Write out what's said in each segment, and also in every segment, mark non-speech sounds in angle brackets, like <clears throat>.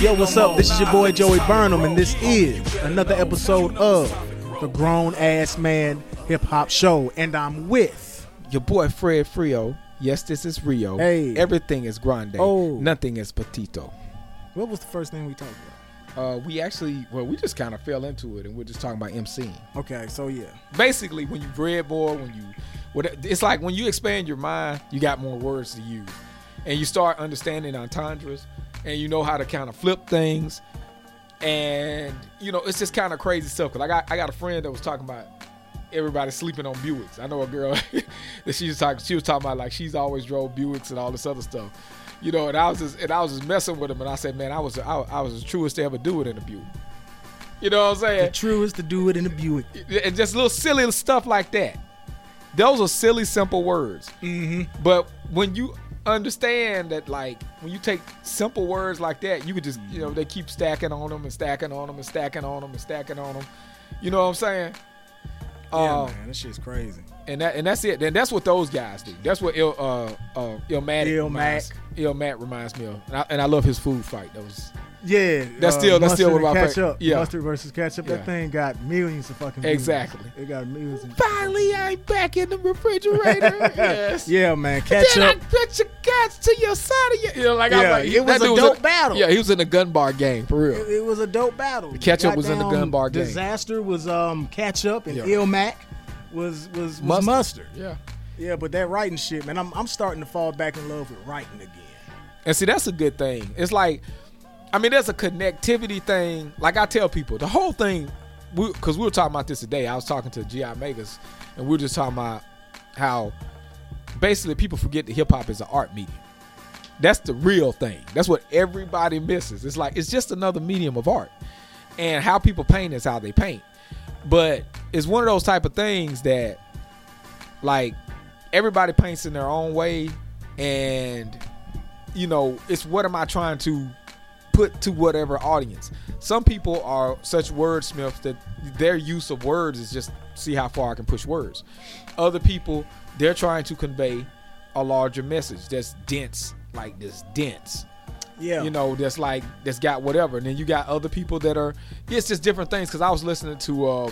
Yo, what's up? This is your boy Joey Burnham, and this is another episode of the Grown Ass Man Hip Hop Show. And I'm with Your boy Fred Frio. Yes, this is Rio. Hey. Everything is grande. Oh. Nothing is petito. what was the first thing we talked about? Uh, we actually, well, we just kind of fell into it, and we're just talking about MCing. Okay, so yeah, Basically, when you read more, when you, what it's like when you expand your mind, you got more words to use, and you start understanding entendres, and you know how to kind of flip things, and you know it's just kind of crazy stuff. Cause I got I got a friend that was talking about everybody sleeping on Buicks. I know a girl <laughs> that she was talking. She was talking about like she's always drove Buicks and all this other stuff, you know. And I was just and I was just messing with him, and I said, man, I was I, I was the truest to ever do it in a Buick. You know what I'm saying? the truest to do it in a Buick. and just little silly stuff like that. Those are silly, simple words. Mm-hmm. But when you understand that, like, when you take simple words like that, you could just, you know, they keep stacking on them and stacking on them and stacking on them and stacking on them. You know what I'm saying? Yeah, Um, man, this shit's crazy. and that and that's it. And that's what those guys do. That's what Il uh uh Illmatic Illmac. reminds, Illmac reminds me of. And I, and I love his food fight. That was Yeah, That's still- that's still mustard one of and my ketchup. fa- yeah. mustard versus ketchup. Yeah. That thing got millions of fucking views. Exactly. It got millions. Of, finally I'm back in the refrigerator. <laughs> yes. yeah, man, Then I put your guts to your side of your. You know, like I Yeah, was like, it was a dope in- battle. Yeah, he was in the gun bar game for real. It, it was a dope battle. ketchup was in the gun bar game. Dizaster was um ketchup and Yeah. Ilmac was was, was Mustard. mustard. Yeah. Yeah, but that writing shit, man, I'm I'm starting to fall back in love with writing again. And see, that's a good thing. It's like, I mean, there's a connectivity thing. Like I tell people, the whole thing, because we, were talking about this today. I was talking to Gi Megas, and we were just talking about how basically people forget that hip hop is an art medium. That's the real thing. That's what everybody misses. It's like it's just another medium of art, and how people paint is how they paint. But it's one of those type of things that, like, everybody paints in their own way, and you know, it's what am I trying to put to whatever audience. Some people are such wordsmiths that their use of words is just see how far I can push words. Other people, they're trying to convey a larger message that's dense, like this dense. Yeah, You know, that's like that's got whatever. And then you got other people that are it's just different things. Cause I was listening to uh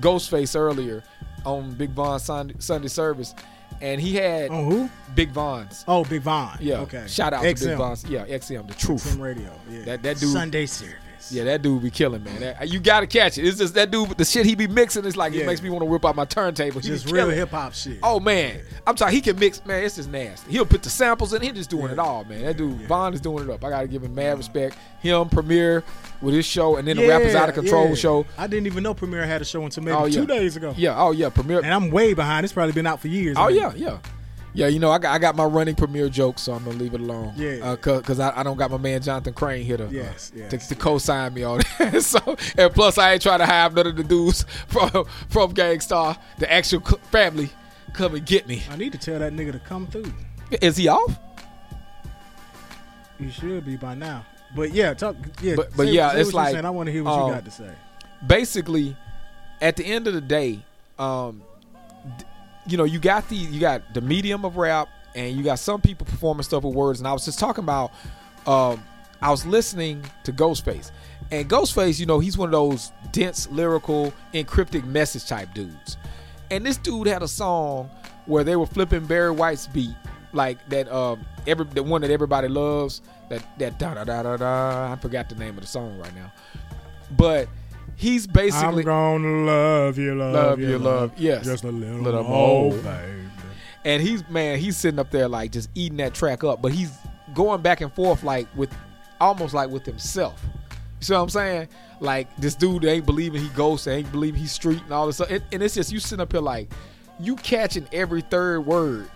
Ghostface earlier on Big Von Sunday, Sunday service, and he had Oh who? Big Von's. Oh, Big Von. Yeah. Okay. Shout out to Big Von's. Yeah, XM, the truth. XM Radio. Yeah. That- that dude- Sunday Yeah, that dude be killing, man. That- you gotta catch it. It's just that dude, the shit he be mixing It's like Yeah. it makes me want to whip out my turntable. He Just real hip hop shit. Oh man, I'm sorry. He can mix, man. It's just nasty. He'll put the samples in. He's just doing Yeah. it all, man. That dude Yeah. Vaughn is doing it up. I gotta give him mad respect. Him, Premier, with his show, and then the Rappers Out of Control show. I didn't even know Premier had a show until maybe Oh, two days ago. Yeah. Oh yeah, Premier. And I'm way behind. It's probably been out for years. Oh man. yeah, yeah. Yeah, you know, I got, I got my running Premier joke, so I'm gonna leave it alone. Yeah. uh, cause, 'cause I, I don't got my man Jonathan Crane here to, uh, Yes, yes, to, to co-sign me on <laughs> it. so, and plus I ain't trying to have none of the dudes <laughs> from from Gang Starr, the actual family, come and get me. I need to tell that nigga to come through. Is he off? You should be by now. But yeah, talk. Yeah, But- but say- yeah, say it's like, saying. I want to hear what um, you got to say. basically at the end of the day um d- you know you got the you got the medium of rap and you got some people performing stuff with words. And i was just talking about um i was listening to ghostface. And ghostface you know he's one of those dense lyrical encryptic message type dudes. And this dude had a song where they were flipping barry white's beat like that um every the one that everybody loves that that da da da da da i forgot the name of the song right now. But he's basically I'm gonna love you, love, Love you, love- yes. just a little, Little more, baby. and he's man he's sitting up there like just eating that track up but he's going back and forth like with almost like with himself. You see what i'm saying? Like this dude ain't believing he ghosts ain't believing he's street and all this stuff. And, and it's just you sitting up here like you catching every third word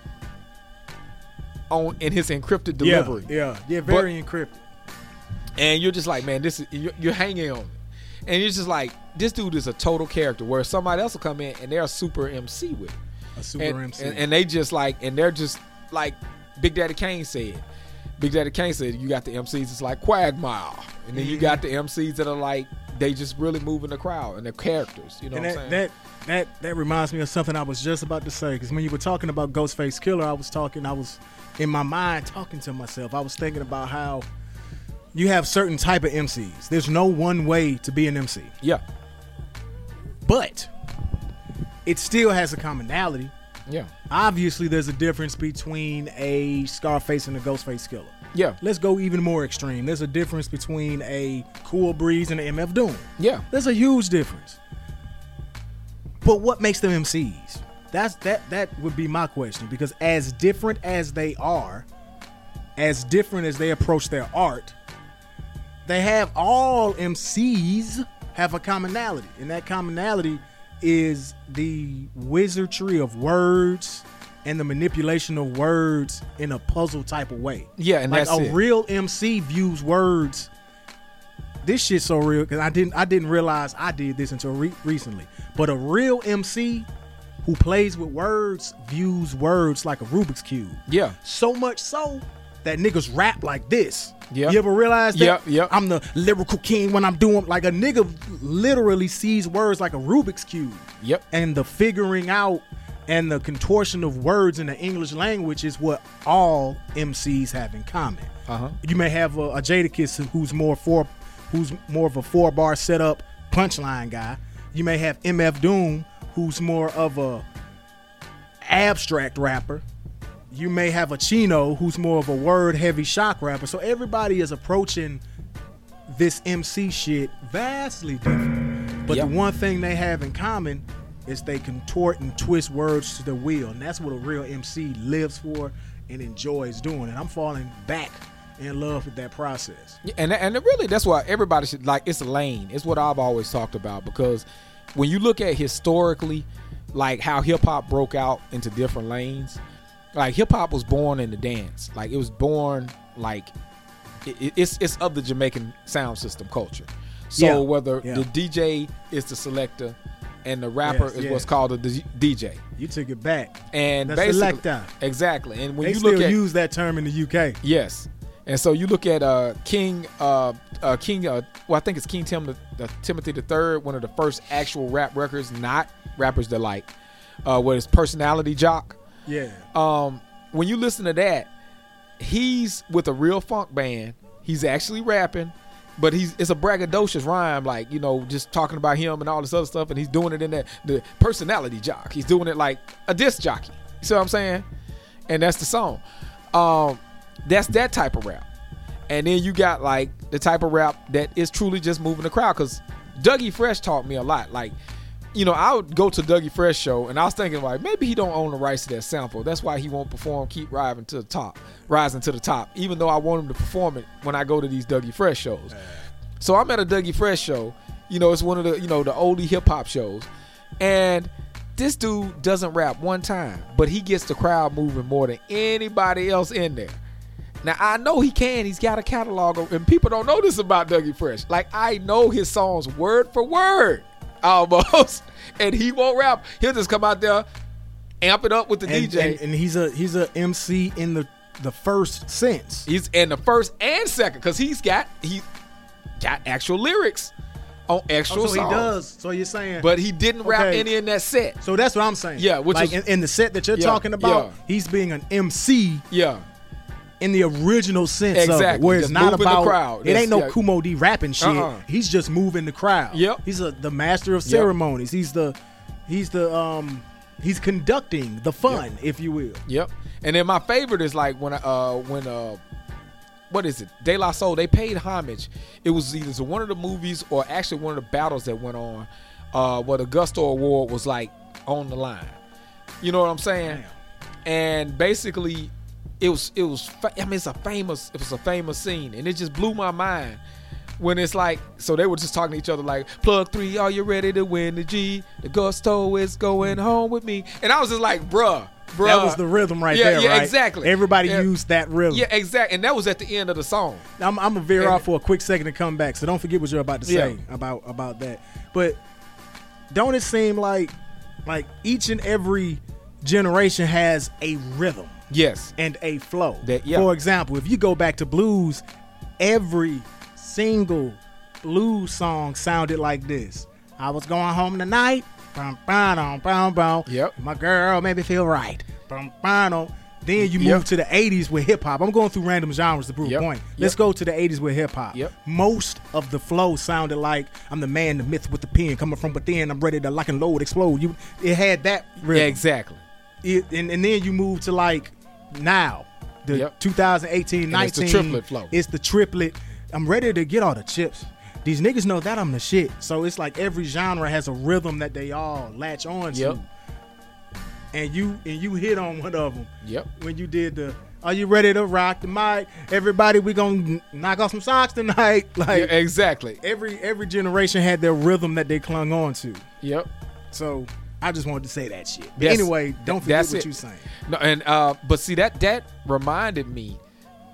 on in his encrypted delivery. Yeah, yeah, yeah, very encrypted. and you're just like, man, this is you're, you're hanging on, and you're just like, this dude is a total character. Where somebody else will come in and they're a super MC with it, A super and, MC. and, and they just like, and they're just like Big Daddy Kane said. Big Daddy Kane said, you got the MCs, it's like Quagmire, and then you mm-hmm. got the MCs that are like, they just really moving the crowd and they're characters. You know and what that, I'm saying? that that that reminds me of something I was just about to say. Because when you were talking about Ghostface Killah, I was talking. I was in my mind talking to myself. I was thinking about how you have certain type of MCs. There's no one way to be an MC, Yeah. but it still has a commonality. Yeah. Obviously, there's a difference between a Scarface and a Ghostface Killah. Yeah. Let's go even more extreme. There's a difference between a Cool Breeze and an MF Doom. Yeah. There's a huge difference. But what makes them MCs? That's that that would be my question because as different as they are, as different as they approach their art, they have all MCs have a commonality. And that commonality is the wizardry of words and the manipulation of words in a puzzle type of way. Yeah, and like that's a it. real MC views words. This shit's so real because I didn't I didn't realize I did this until re- recently. But a real MC who plays with words views words like a Rubik's cube. Yeah. So much so that niggas rap like this. Yep. You ever realize that? Yep, yep. I'm the lyrical king when I'm doing like a nigga literally sees words like a Rubik's cube. Yep. And the figuring out and the contortion of words in the English language is what all MCs have in common. Uh-huh. You may have a, a Jadakiss who's more four, who's more of a four bar setup punchline guy. You may have MF Doom who's more of a abstract rapper. You may have a Chino who's more of a word heavy shock rapper. So everybody is approaching this MC shit vastly different. But Yep. the one thing they have in common is they contort and twist words to the wheel. And that's what a real MC lives for and enjoys doing. And I'm falling back in love with that process. Yeah, and and really that's why everybody should like it's a lane. It's what I've always talked about because when you look at historically like how hip hop broke out into different lanes, like hip hop was born in the dance. Like it was born like it, it- it's it's of the Jamaican sound system culture. So Yeah, whether yeah. the DJ is the selector and the rapper Yes, is yes. what's called a DJ. You took it back. And The basically selector. exactly. And when they you still look at use that term in the UK. Yes. And so you look at uh, King, uh, uh, King, uh, well, I think it's King Tim, the, the Timothy the Third, one of the first actual rap records, not rappers that like, uh, what is personality jock. Yeah. Um, when you listen to that, he's with a real funk band. He's actually rapping, but he's it's a braggadocious rhyme, like you know, just talking about him and all this other stuff, and he's doing it in that the personality jock. He's doing it like a disc jockey. You see what I'm saying? And that's the song. Um, that's that type of rap. And then you got like the type of rap that is truly just moving the crowd. Cause Dougie Fresh taught me a lot. Like, you know, I would go to Dougie Fresh show and I was thinking like maybe he don't own the rights to that sample. That's why he won't perform Keep Rising to the Top, Rising to the Top. Even though I want him to perform it when I go to these Dougie Fresh shows. So I'm at a Dougie Fresh show. You know, it's one of the you know the oldie hip hop shows, and this dude doesn't rap one time, but he gets the crowd moving more than anybody else in there. Now I know he can. He's got a catalog, of, and people don't know this about Dougie Fresh. Like I know his songs word for word, almost, <laughs> and he won't rap. He'll just come out there, amp it up with the And, DJ. and, and he's a he's a MC in the the first sense. He's in the first and second because he's got he got actual lyrics on actual Oh, so he songs. does. So you're saying, But he didn't rap Okay. any in that set. so that's what I'm saying. Yeah, which like is- in, in the set that you're Yeah, talking about, yeah. he's being an MC Yeah. In the original sense of it, Exactly, where it's just not moving the about crowd. It That's- ain't no yeah. Kool Moe Dee rapping shit. Uh-uh. He's just moving the crowd. Yep. He's a the master of ceremonies. He's the he's the um he's conducting the fun, if you will. Yep. And then my favorite is like when uh when uh what is it? De La Soul. They paid homage. It was either one of the movies or actually one of the battles that went on, uh, where the Gusto Award was like on the line. You know what I'm saying? And basically, it was it was. I mean, it's a famous. It was a famous scene, and it just blew my mind when it's like. So they were just talking to each other like, "Plug three, are you ready to win the G? The Gusto is going home with me." And I was just like, "Bruh." Bruh. That was the rhythm right yeah, there, Yeah, right? exactly. Everybody Yeah. used that rhythm. Yeah, exactly. And that was at the end of the song. I'm, I'm gonna veer And- off for a quick second to come back, so don't forget what you're about to say about about that. But don't it seem like like each and every generation has a rhythm Yes. and a flow? That- yeah. For example, if you go back to blues, every single blues song sounded like this. I was going home tonight. Bum, bum, bum, bum. Yep. My girl made me feel right. Bum, bum. Then you move Yep. to the 80s with hip hop. I'm going through random genres to prove Yep. a point. Let's Yep. go to the 80s with hip hop. Yep. Most of the flow sounded like I'm the man, the myth with the pen coming from within. I'm ready to lock and load, explode. You, it had that. Rhythm. Yeah, exactly. It- and, and then you move to like now, the Yep. 2018, 19. it's the triplet flow. It's the triplet. I'm ready to get all the chips. These niggas know that I'm the shit. So it's like every genre has a rhythm that they all latch on to. Yep. And you and you hit on one of them Yep. when you did the. Are you ready to rock the mic? Everybody, we gonna knock off some socks tonight. <laughs> Like Yeah, exactly. every every generation had their rhythm that they clung on to. Yep. So I just wanted to say that shit. But That's- anyway, don't forget what you're saying. No, and uh, but see that that reminded me,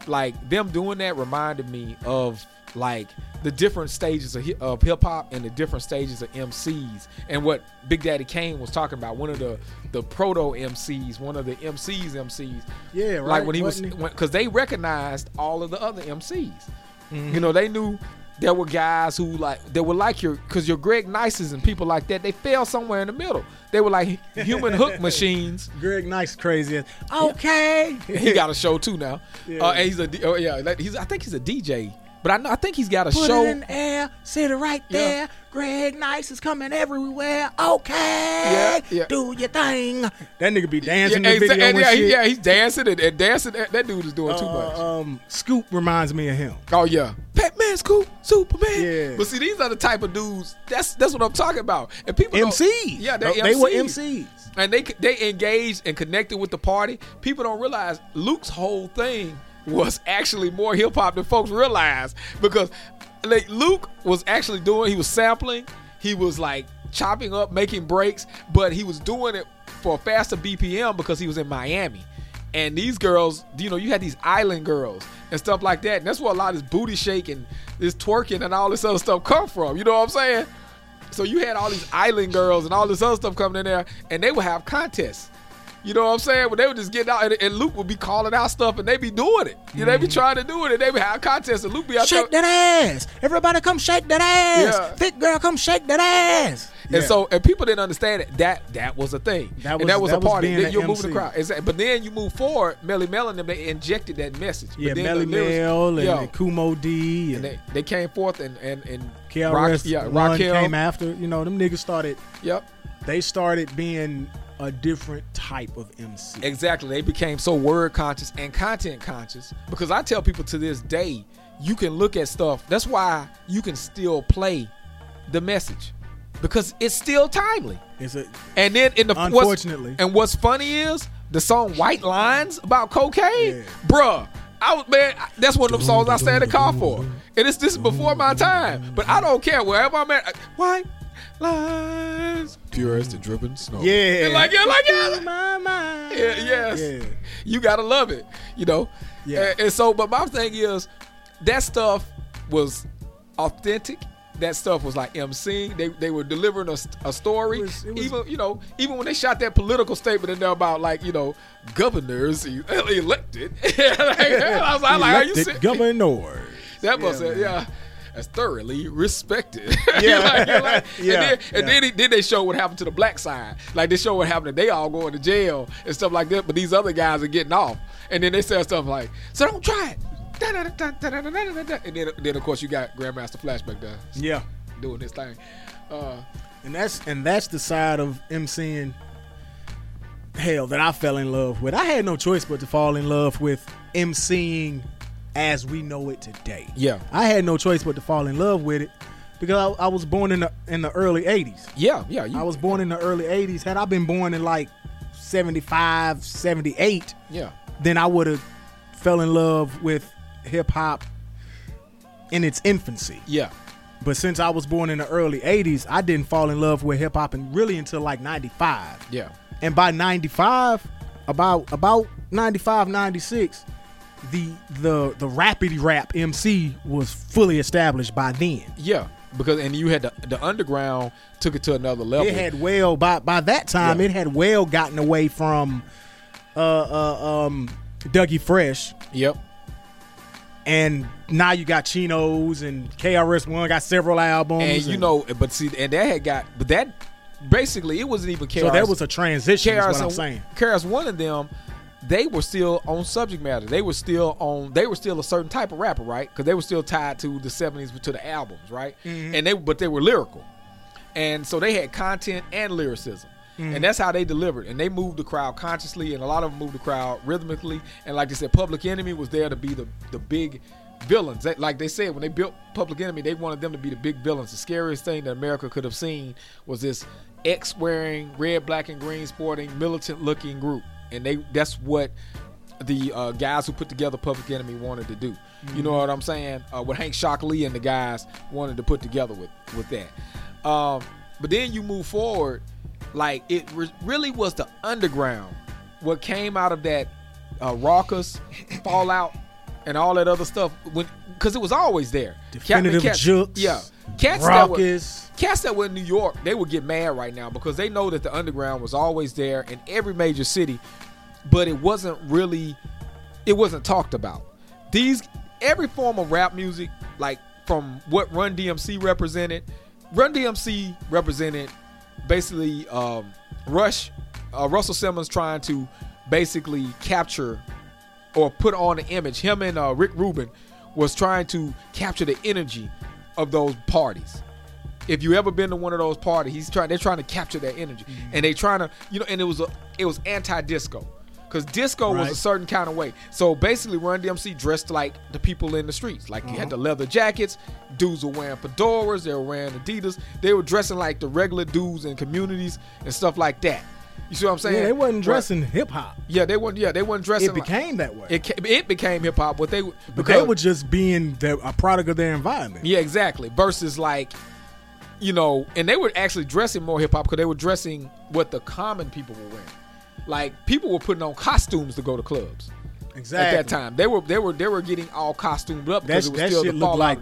like them doing that reminded me of like the different stages of, of hip hop and the different stages of MCs and what Big Daddy Kane was talking about. One of the the proto MCs, one of the MCs MCs. Yeah, right. Like when he was wasn't because they recognized all of the other MCs. Mm-hmm. You know, they knew there were guys who like they were like your because your Greg Nices and people like that. They fell somewhere in the middle. They were like <laughs> human hook machines. Greg Nice crazy. Okay. he got a show too now. <laughs> Yeah. Uh, and he's a oh, yeah, he's I think he's a DJ, but I know I think he's got a Put show. it in the air, sit it right Yeah. there. Greg Nice is coming everywhere. Okay. Yeah, yeah. Do your thing. That nigga be yeah, dancing in the video and and yeah, shit. he- yeah, he's dancing and, and dancing. That, that dude is doing too Uh, much. Um, Scoop reminds me of him. Oh yeah, Batman, Scoop, Superman. Yeah. But see, these are the type of dudes. That's that's what I'm talking about. And people don't- MCs. Yeah, they're they were MCs. MCs. and they they engaged and connected with the party. People don't realize Luke's whole thing was actually more hip hop than folks realize because like Luke was actually doing he was sampling, he was like chopping up, making breaks, but he was doing it for a faster BPM because he was in Miami. And these girls, you know, you had these island girls and stuff like that. And that's where a lot of this booty shaking, this twerking, and all this other stuff come from. You know what I'm saying? So you had all these island girls and all this other stuff coming in there, and they would have contests. You know what I'm saying? But they would just get out, and, and Luke would be calling out stuff, and they be doing it. You know, they be mm-hmm. trying to do it, and they be have contests, and Luke be out there. Shake that ass. Everybody come shake that ass. Yeah. Thick girl, come shake that ass. And so, and people didn't understand it. That that was a thing. That and was- that was that a party. being Then you're moving the crowd. Exactly. But then you move forward, Melle Mel and them, they injected that message. yeah, Melle Mel and, and Kool Moe Dee and and, they, they came forth and and and KRS Rock, yeah, Raquel. came after. You know, them niggas started. Yep. They started being a different type of MC. Exactly. They became so word conscious and content conscious because I tell people to this day, you can look at stuff. That's why you can still play the message because it's still timely. It's a And then in the what's- Unfortunately. and what's funny is the song "White Lines" about cocaine, Yeah. bruh. I was man, that's one of them songs I stay in the car for, and it's this is before my time. But I don't care wherever I'm at. Uh, White lines, pure as the dripping snow. yeah. You're like, you're like, yeah. my mind. Yeah, yes. Yeah. You gotta love it, you know. Yeah. And, and so, but my thing is, that stuff was authentic. That stuff was like MCing. They they were delivering a, a story. It was- it was- even you know, even when they shot that political statement in there about like you know governors <laughs> elected. <laughs> like, I was like, like, are you Elected serious? governor. That was Yeah, man. yeah as thoroughly respected. <laughs> Yeah, like, like, yeah. And, then, yeah. then, he, then, they show what happened to the black side. Like they show what happened. They all going to jail and stuff like that. But these other guys are getting off. And then they say stuff like, "So don't try it." And then, then of course you got Grandmaster Flash back there. Yeah, doing this thing. Uh, and that's and that's the side of MCing hell that I fell in love with. I had no choice but to fall in love with MCing as we know it today. yeah, I had no choice but to fall in love with it because I, I was born in the in the early 80s. yeah, yeah. You, I was born in the early 80s. Had I been born in like 75, 78, yeah, then I would have fell in love with hip hop in its infancy. yeah, But since I was born in the early 80s, I didn't fall in love with hip hop and really until like 95. yeah, And by 95, about about 95, 96, the the the rapidy rap MC was fully established by then. yeah. Because and you had the the underground took it to another level. It had well by by that time Yeah. it had well gotten away from uh uh um Dougie Fresh yep. and now you got Chinos and KRS One got several albums And you know, but see, and that had got, but that basically it wasn't even KRS. so there was a transition is what I'm saying. KRS one of them they were still on subject matter. They were still on. They were still a certain type of rapper, right? Because they were still tied to the '70s to the albums, right? Mm-hmm. And they, but they were lyrical, and so they had content and lyricism. And mm-hmm. that's how they delivered. And they moved the crowd consciously, and a lot of them moved the crowd rhythmically. And like they said, Public Enemy was there to be the, the big villains. They- like they said, when they built Public Enemy, they wanted them to be the big villains. The scariest thing that America could have seen was this X wearing, red, black, and green sporting, militant looking group. And they that's what the uh, guys who put together Public Enemy wanted to do. You know what I'm saying? Uh, what Hank Shocklee and the guys wanted to put together with with that. Um, but then you move forward, like it re- really was the underground. What came out of that uh, Rawkus fallout and all that other stuff, when because it was always there. Cat- Definitive cats- jukes. yeah. Cats that were, cats that were in New York, they would get mad right now because they know that the underground was always there in every major city, but it wasn't really, it wasn't talked about. These every form of rap music, like from what Run DMC represented, Run DMC represented basically um, Rush, uh, Russell Simmons trying to basically capture or put on an image. Him and uh, Rick Rubin was trying to capture the energy of those parties. If you ever been to one of those parties, he's trying. They're trying to capture that energy, and they trying to, you know, and it was a, it was anti-disco, because disco was a certain kind of way. So basically, Run DMC dressed like the people in the streets. Like you had the leather jackets, dudes were wearing fedoras, they were wearing Adidas, they were dressing like the regular dudes in communities and stuff like that. You see what I'm saying? Yeah, they wasn't Right. dressing hip hop. Yeah, they weren't. Yeah, they weren't dressing. It like- became that way. it it became hip hop, but they but they were just being the, a product of their environment. yeah exactly versus like you know, and they were actually dressing more hip hop because they were dressing what the common people were wearing. Like people were putting on costumes to go to clubs exactly. at that time. They were they were they were getting all costumed up because That's, it was that still shit the looked like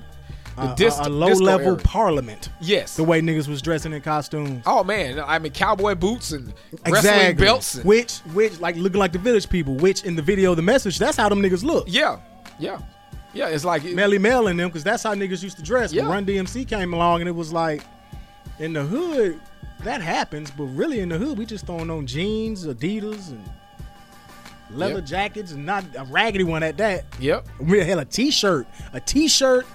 a, dis- a, low level era. parliament. Yes. The way niggas was dressing in costumes. Oh man, I mean cowboy boots and wrestling exactly. belts. And, which, which, like looking like the village people. Which in the video, the message, that's how them niggas look. yeah, yeah, yeah. It's like Melle Mel and them, because that's how niggas used to dress. Yeah. But Run DMC came along and it was like, in the hood, that happens, but really in the hood, we just throwing on jeans, Adidas, and leather Yep. jackets, and not a raggedy one at that. yep, We had a t-shirt, a t-shirt,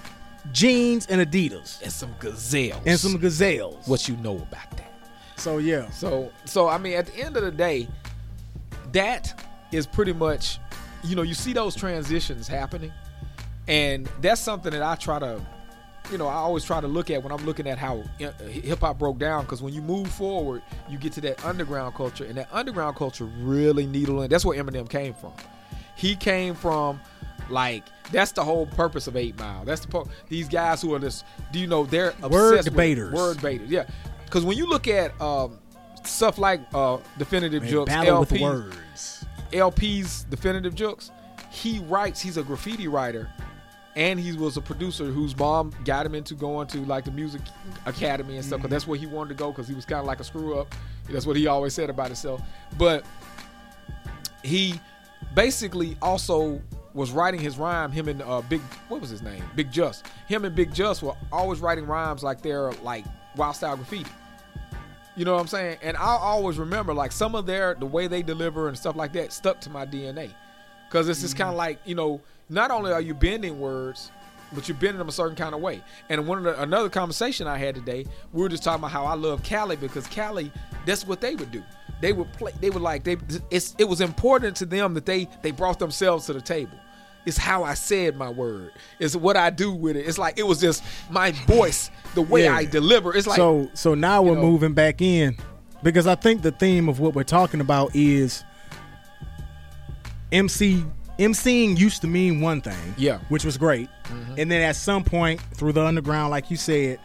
jeans, and Adidas, and some gazelles and some gazelles. What you know about that? So yeah, So so I mean at the end of the day, that is pretty much you know, you see those transitions happening. And that's something that I try to you know, I always try to look at when I'm looking at how hip hop broke down because when you move forward, you get to that underground culture, and that underground culture really needling. That's where Eminem came from. He came from like that's the whole purpose of Eight Mile. That's the po- these guys who are this. Do you know they're obsessed Word with debaters. Word debaters, yeah. Because when you look at um, stuff like uh, definitive Man, jokes, with words. El-P's Definitive Jux, he writes. He's a graffiti writer, and he was a producer whose mom got him into going to like the music academy and stuff. Because that's where he wanted to go. Because he was kind of like a screw up. That's what he always said about himself. But he basically also was writing his rhyme. Him and uh, Big, what was his name? Big Juss. Him and Big Juss were always writing rhymes like they're like wild style graffiti. You know what I'm saying? And I always remember like some of their the way they deliver and stuff like that stuck to my DNA. Cause it's just kind of like you know, not only are you bending words, but you're bending them a certain kind of way. And one of the, another conversation I had today, we were just talking about how I love Cali because Cali, that's what they would do. They would play. They would like they. It's it was important to them that they they brought themselves to the table. It's how I said my word. It's what I do with it. It's like it was just my voice, the way Yeah. I deliver. It's like so so now we're know- moving back in because I think the theme of what we're talking about is MC MCing used to mean one thing, Yeah. which was great, mm-hmm. and then at some point through the underground, like you said,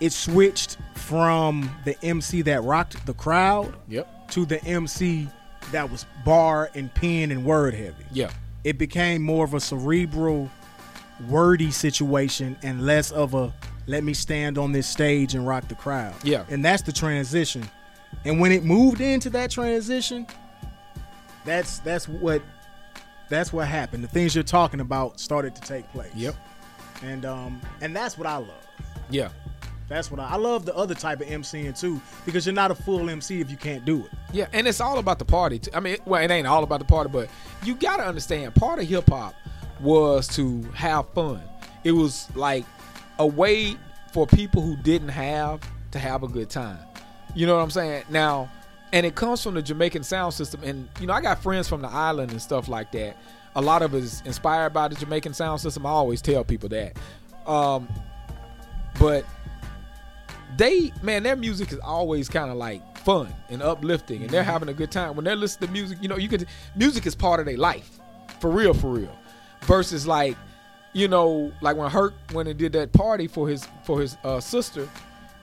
it switched from the MC that rocked the crowd Yep. to the MC that was bar and pen and word heavy. Yeah. It became more of a cerebral, wordy situation and less of a let me stand on this stage and rock the crowd. Yeah. And that's the transition. And when it moved into that transition, that's that's what that's what happened. The things you're talking about started to take place. Yep. And um and that's what I love. Yeah. That's what I, I love. The other type of MCing too, because you're not a full MC if you can't do it. Yeah, and it's all about the party. Too. I mean, well, it ain't all about the party, but you got to understand part of hip hop was to have fun. It was like a way for people who didn't have to have a good time. You know what I'm saying? Now, and it comes from the Jamaican sound system. And you know, I got friends from the island and stuff like that. A lot of it is inspired by the Jamaican sound system. I always tell people that. Um, but they, man, their music is always kind of like fun and uplifting, and they're mm-hmm. having a good time when they're listening to music. You know, you could music is part of their life, for real, for real. Versus like, you know, like when Herc when he did that party for his for his uh, sister,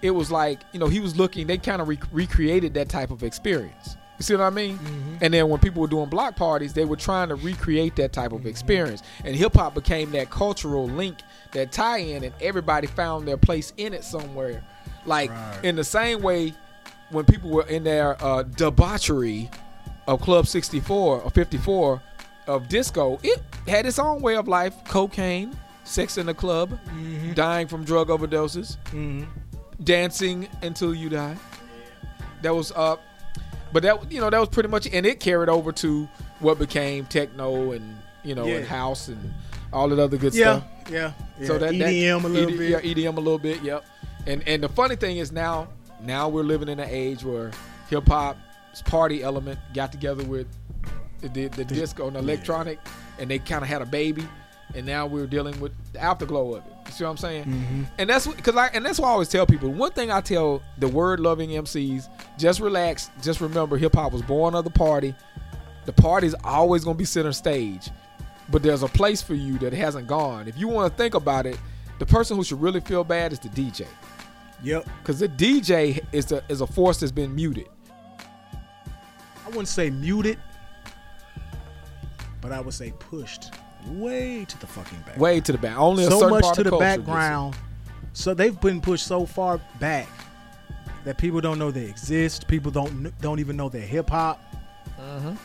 it was like you know he was looking. They kind of re- recreated that type of experience. You see what I mean? Mm-hmm. And then when people were doing block parties, they were trying to recreate that type of mm-hmm. experience. And hip hop became that cultural link, that tie in, and everybody found their place in it somewhere. Like Right. in the same way, when people were in their uh, debauchery of Club 64 or 54 of disco, it had its own way of life cocaine, sex in the club, dying from drug overdoses, Mm-hmm. dancing until you die. That was uh but that you know that was pretty much and it carried over to what became techno and you know and house and all that other good Yeah, stuff. yeah, yeah. So that that- EDM a little ED bit. Yeah, EDM a little bit. Yep. And and the funny thing is now now we're living in an age where hip hop's party element got together with the the, the disco and electronic, and they kind of had a baby, and now we're dealing with the afterglow of it. You see what I'm saying? Mm-hmm. And that's because I and that's why I always tell people. One thing I tell the word loving MCs: just relax. Just remember, hip hop was born of the party. The party's always gonna be center stage, but there's a place for you that hasn't gone. If you want to think about it, the person who should really feel bad is the DJ, Yep. because the DJ is a is a force that's been muted. I wouldn't say muted, but I would say pushed way to the fucking back. Way to the back. Only a so certain much part to of the culture gets it. background. So they've been pushed so far back that people don't know they exist. People don't don't even know they're hip hop. Mm-hmm.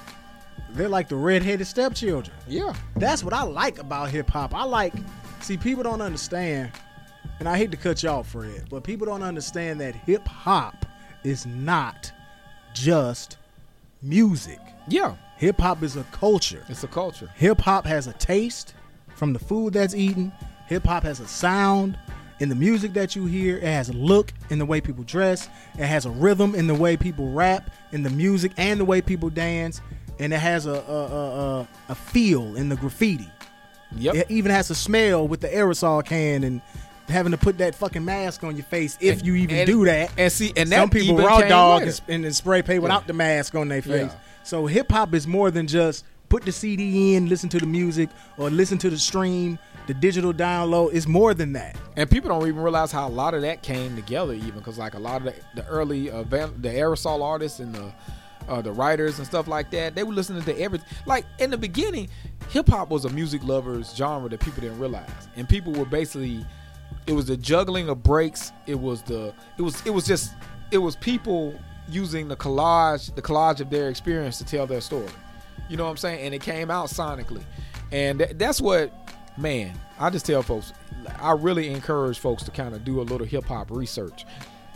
They're like the redheaded stepchildren. Yeah. That's what I like about hip hop. I like see people don't understand, and I hate to cut you off, Fred, but people don't understand that hip hop is not just music. Yeah. Hip hop is a culture. It's a culture. Hip hop has a taste from the food that's eaten. Hip hop has a sound in the music that you hear. It has a look in the way people dress. It has a rhythm in the way people rap, in the music, and the way people dance. And it has a a, a, a, a feel in the graffiti. Yep. It even has a smell with the aerosol can and having to put that fucking mask on your face if And- you even and- do that. And see, and that Some people raw dog and, and spray paint without the mask on their face. Yeah. So hip hop is more than just put the CD in, listen to the music, or listen to the stream, the digital download. It's more than that. And people don't even realize how a lot of that came together, even because like a lot of the, the early uh, van- the aerosol artists and the uh, the writers and stuff like that, they were listening to everything. Like in the beginning, hip hop was a music lovers genre that people didn't realize, and people were basically it was the juggling of breaks. It was the it was it was just it was people using the collage the collage of their experience to tell their story. You know what I'm saying? And it came out sonically, and th- that's what man. I just tell folks. I really encourage folks to kind of do a little hip hop research.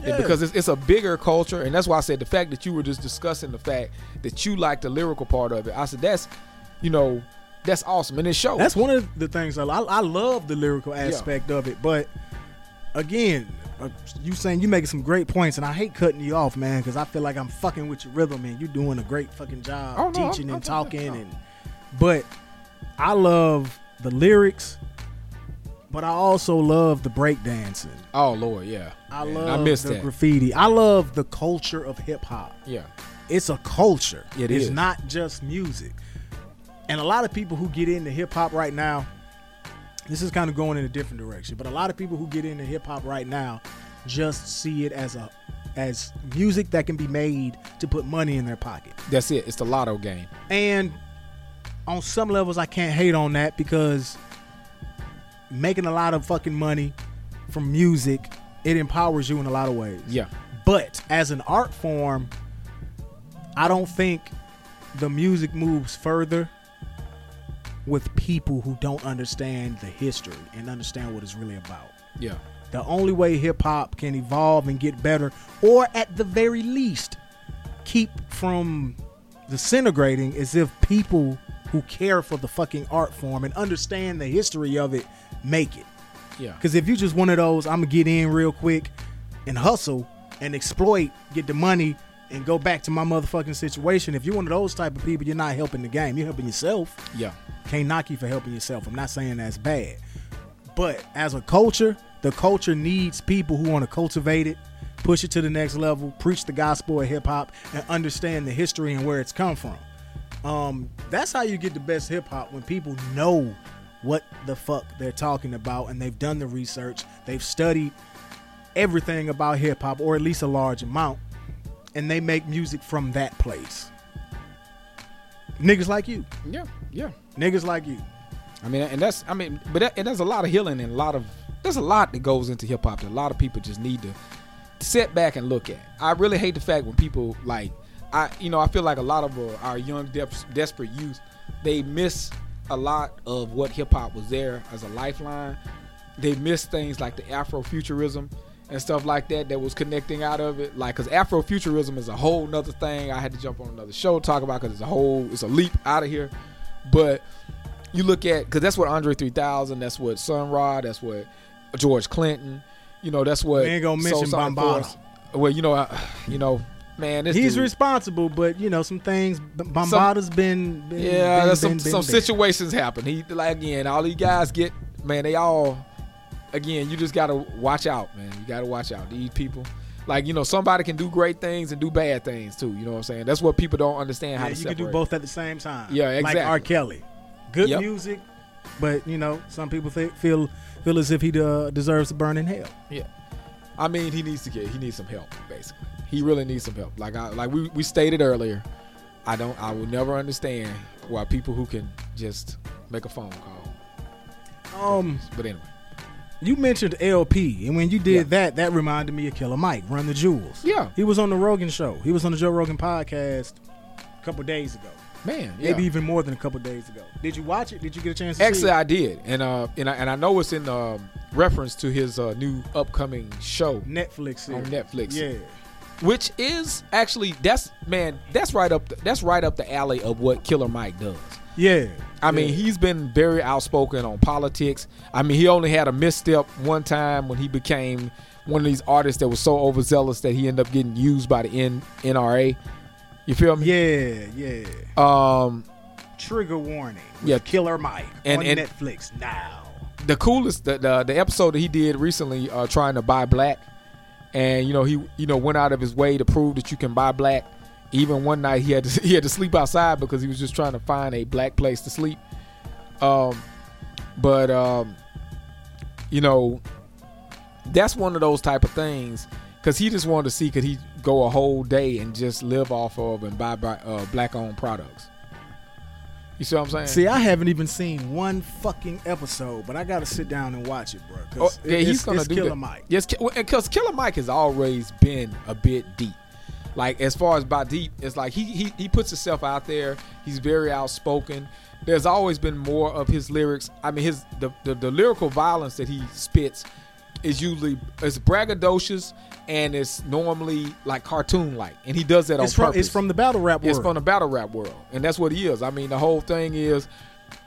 Yeah. Because it's, it's a bigger culture, and that's why I said the fact that you were just discussing the fact that you like the lyrical part of it. I said that's, you know, that's awesome, and it shows. That's one of the things I, I love the lyrical aspect of it. But again, uh, you saying you making some great points, and I hate cutting you off, man, because I feel like I'm fucking with your rhythm, and you're doing a great fucking job Oh, no, teaching I'm- and I'm- talking. no. And but I love the lyrics, but I also love the breakdancing. oh Lord, yeah. I Man, love I miss the that. graffiti. I love the culture of hip hop. yeah, It's a culture. It it's is. not just music. And a lot of people who get into hip hop right now, this is kind of going in a different direction, but a lot of people who get into hip hop right now just see it as a as music that can be made to put money in their pocket. that's it. It's the lotto game. And on some levels I can't hate on that because making a lot of fucking money from music, it empowers you in a lot of ways. Yeah, But as an art form, I don't think the music moves further with people who don't understand the history and understand what it's really about. yeah, The only way hip hop can evolve and get better, or at the very least, keep from disintegrating, is if people who care for the fucking art form and understand the history of it make it. Yeah. Because if you just one of those, I'm gonna get in real quick and hustle and exploit, get the money, and go back to my motherfucking situation. If you're one of those type of people, you're not helping the game. You're helping yourself. Yeah. Can't knock you for helping yourself. I'm not saying that's bad. But as a culture, the culture needs people who want to cultivate it, push it to the next level, preach the gospel of hip hop, and understand the history and where it's come from. Um, that's how you get the best hip hop when people know what the fuck they're talking about and they've done the research, they've studied everything about hip hop, or at least a large amount, and they make music from that place. Niggas like you. Yeah. Yeah. Niggas like you. I mean, and that's I mean, but that, and there's a lot of healing and a lot of there's a lot that goes into hip hop that a lot of people just need to sit back and look at. I really hate the fact when people like I you know I feel like a lot of uh, our young de- desperate youth they miss a lot of what hip hop was there as a lifeline. They miss things like the Afrofuturism and stuff like that that was connecting out of it. Like, cause Afrofuturism is a whole nother thing. I had to jump on another show to talk about because it's a whole it's a leap out of here. But you look at because that's what Andre 3000, that's what Sun Ra, that's what George Clinton, you know, that's what We ain't gonna mention Force- Well, you know, I, you know, man, this He's dude- responsible, but you know some things. B- Bambaataa's been, been yeah, been, some been, some situations happen. He like again, all these guys get man, they all again, you just gotta watch out, man. You gotta watch out. These people. Like, you know, somebody can do great things and do bad things too. You know what I'm saying? That's what people don't understand how Yeah, to you can do both at the same time. Yeah, exactly. Like. R. Kelly, good Yep. music, but you know some people feel feel as if he uh, deserves to burn in hell. Yeah. I mean, he needs to get he needs some help, basically. He really needs some help. Like I like we, we stated earlier, I don't I will never understand why people who can just make a phone call. Um, But anyway. You mentioned El-P, and when you did Yeah. that, that reminded me of Killer Mike, Run the Jewels. Yeah. he was on the Rogan show. He was on the Joe Rogan podcast a couple days ago, Man, yeah. maybe even more than a couple days ago. Did you watch it? Did you get a chance to Actually, see it? I did, and uh, and I, and I know it's in um, reference to his uh, new upcoming show Netflix on. Netflix. Yeah, which is actually that's man, that's right up the, that's right up the alley of what Killer Mike does. Yeah. I mean, he's been very outspoken on politics. I mean, he only had a misstep one time when he became one of these artists that was so overzealous that he ended up getting used by the N- NRA. You feel me? yeah, yeah. Um, Trigger warning. Yeah. Killer Mike And- on and- Netflix now. the coolest the, the the episode that he did recently uh trying to buy black and you know he you know went out of his way to prove that you can buy black even one night he had to <laughs> he had to sleep outside because he was just trying to find a black place to sleep um but um you know that's one of those type of things because he just wanted to see could he go a whole day and just live off of and buy, buy uh, black owned products you see what i'm saying See, I haven't even seen one fucking episode, but I got to sit down and watch it, bro. 'cause Oh, yeah, he's gonna do Killer that. Mike. Yes, because Killer Mike has always been a bit deep. Like as far as Badeep, it's like he he he puts himself out there. He's very outspoken. There's always been more of his lyrics. I mean, his the the, the lyrical violence that he spits is usually it's braggadocious and it's normally like cartoon like, and he does that on It's from, purpose. it's from the battle rap world. It's from the battle rap world, and that's what he is. I mean, the whole thing is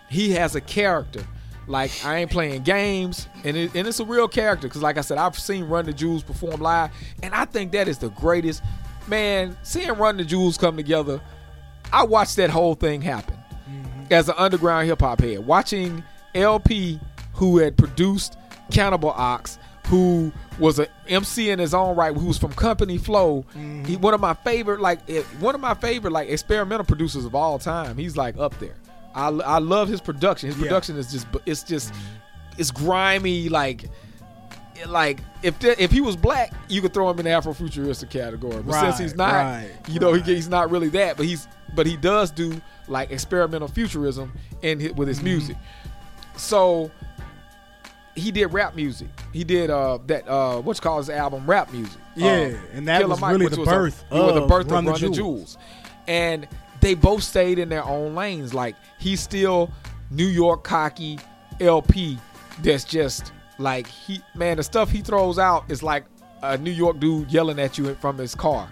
he has a character. Like I ain't playing games, and it, and it's a real character. Because like I said, I've seen Run the Jewels perform live, and I think that is the greatest. Man, seeing Run the Jewels come together, I watched that whole thing happen mm-hmm. as an underground hip hop head. Watching El-P, who had produced Cannibal Ox, who was a MC in his own right, who was from Company Flow. He mm-hmm. one of my favorite, like eh, one of my favorite, like experimental producers of all time. He's like up there. I, I love his production. His Yeah. production is just it's just mm-hmm. it's grimy like. Like if the, if he was black, you could throw him in the Afrofuturistic category. But since he's not, right, you know, right. he, he's not really that. But he's but he does do like experimental futurism in hi- with his music. So he did rap music. He did uh that uh what's called his album rap music. Yeah, Uh, and that Killer was Mike, really the was birth it was the birth Run of the Run the Jewels. Jewels. And they both stayed in their own lanes. Like he's still New York cocky El-P that's just like he man, the stuff he throws out is like a New York dude yelling at you from his car.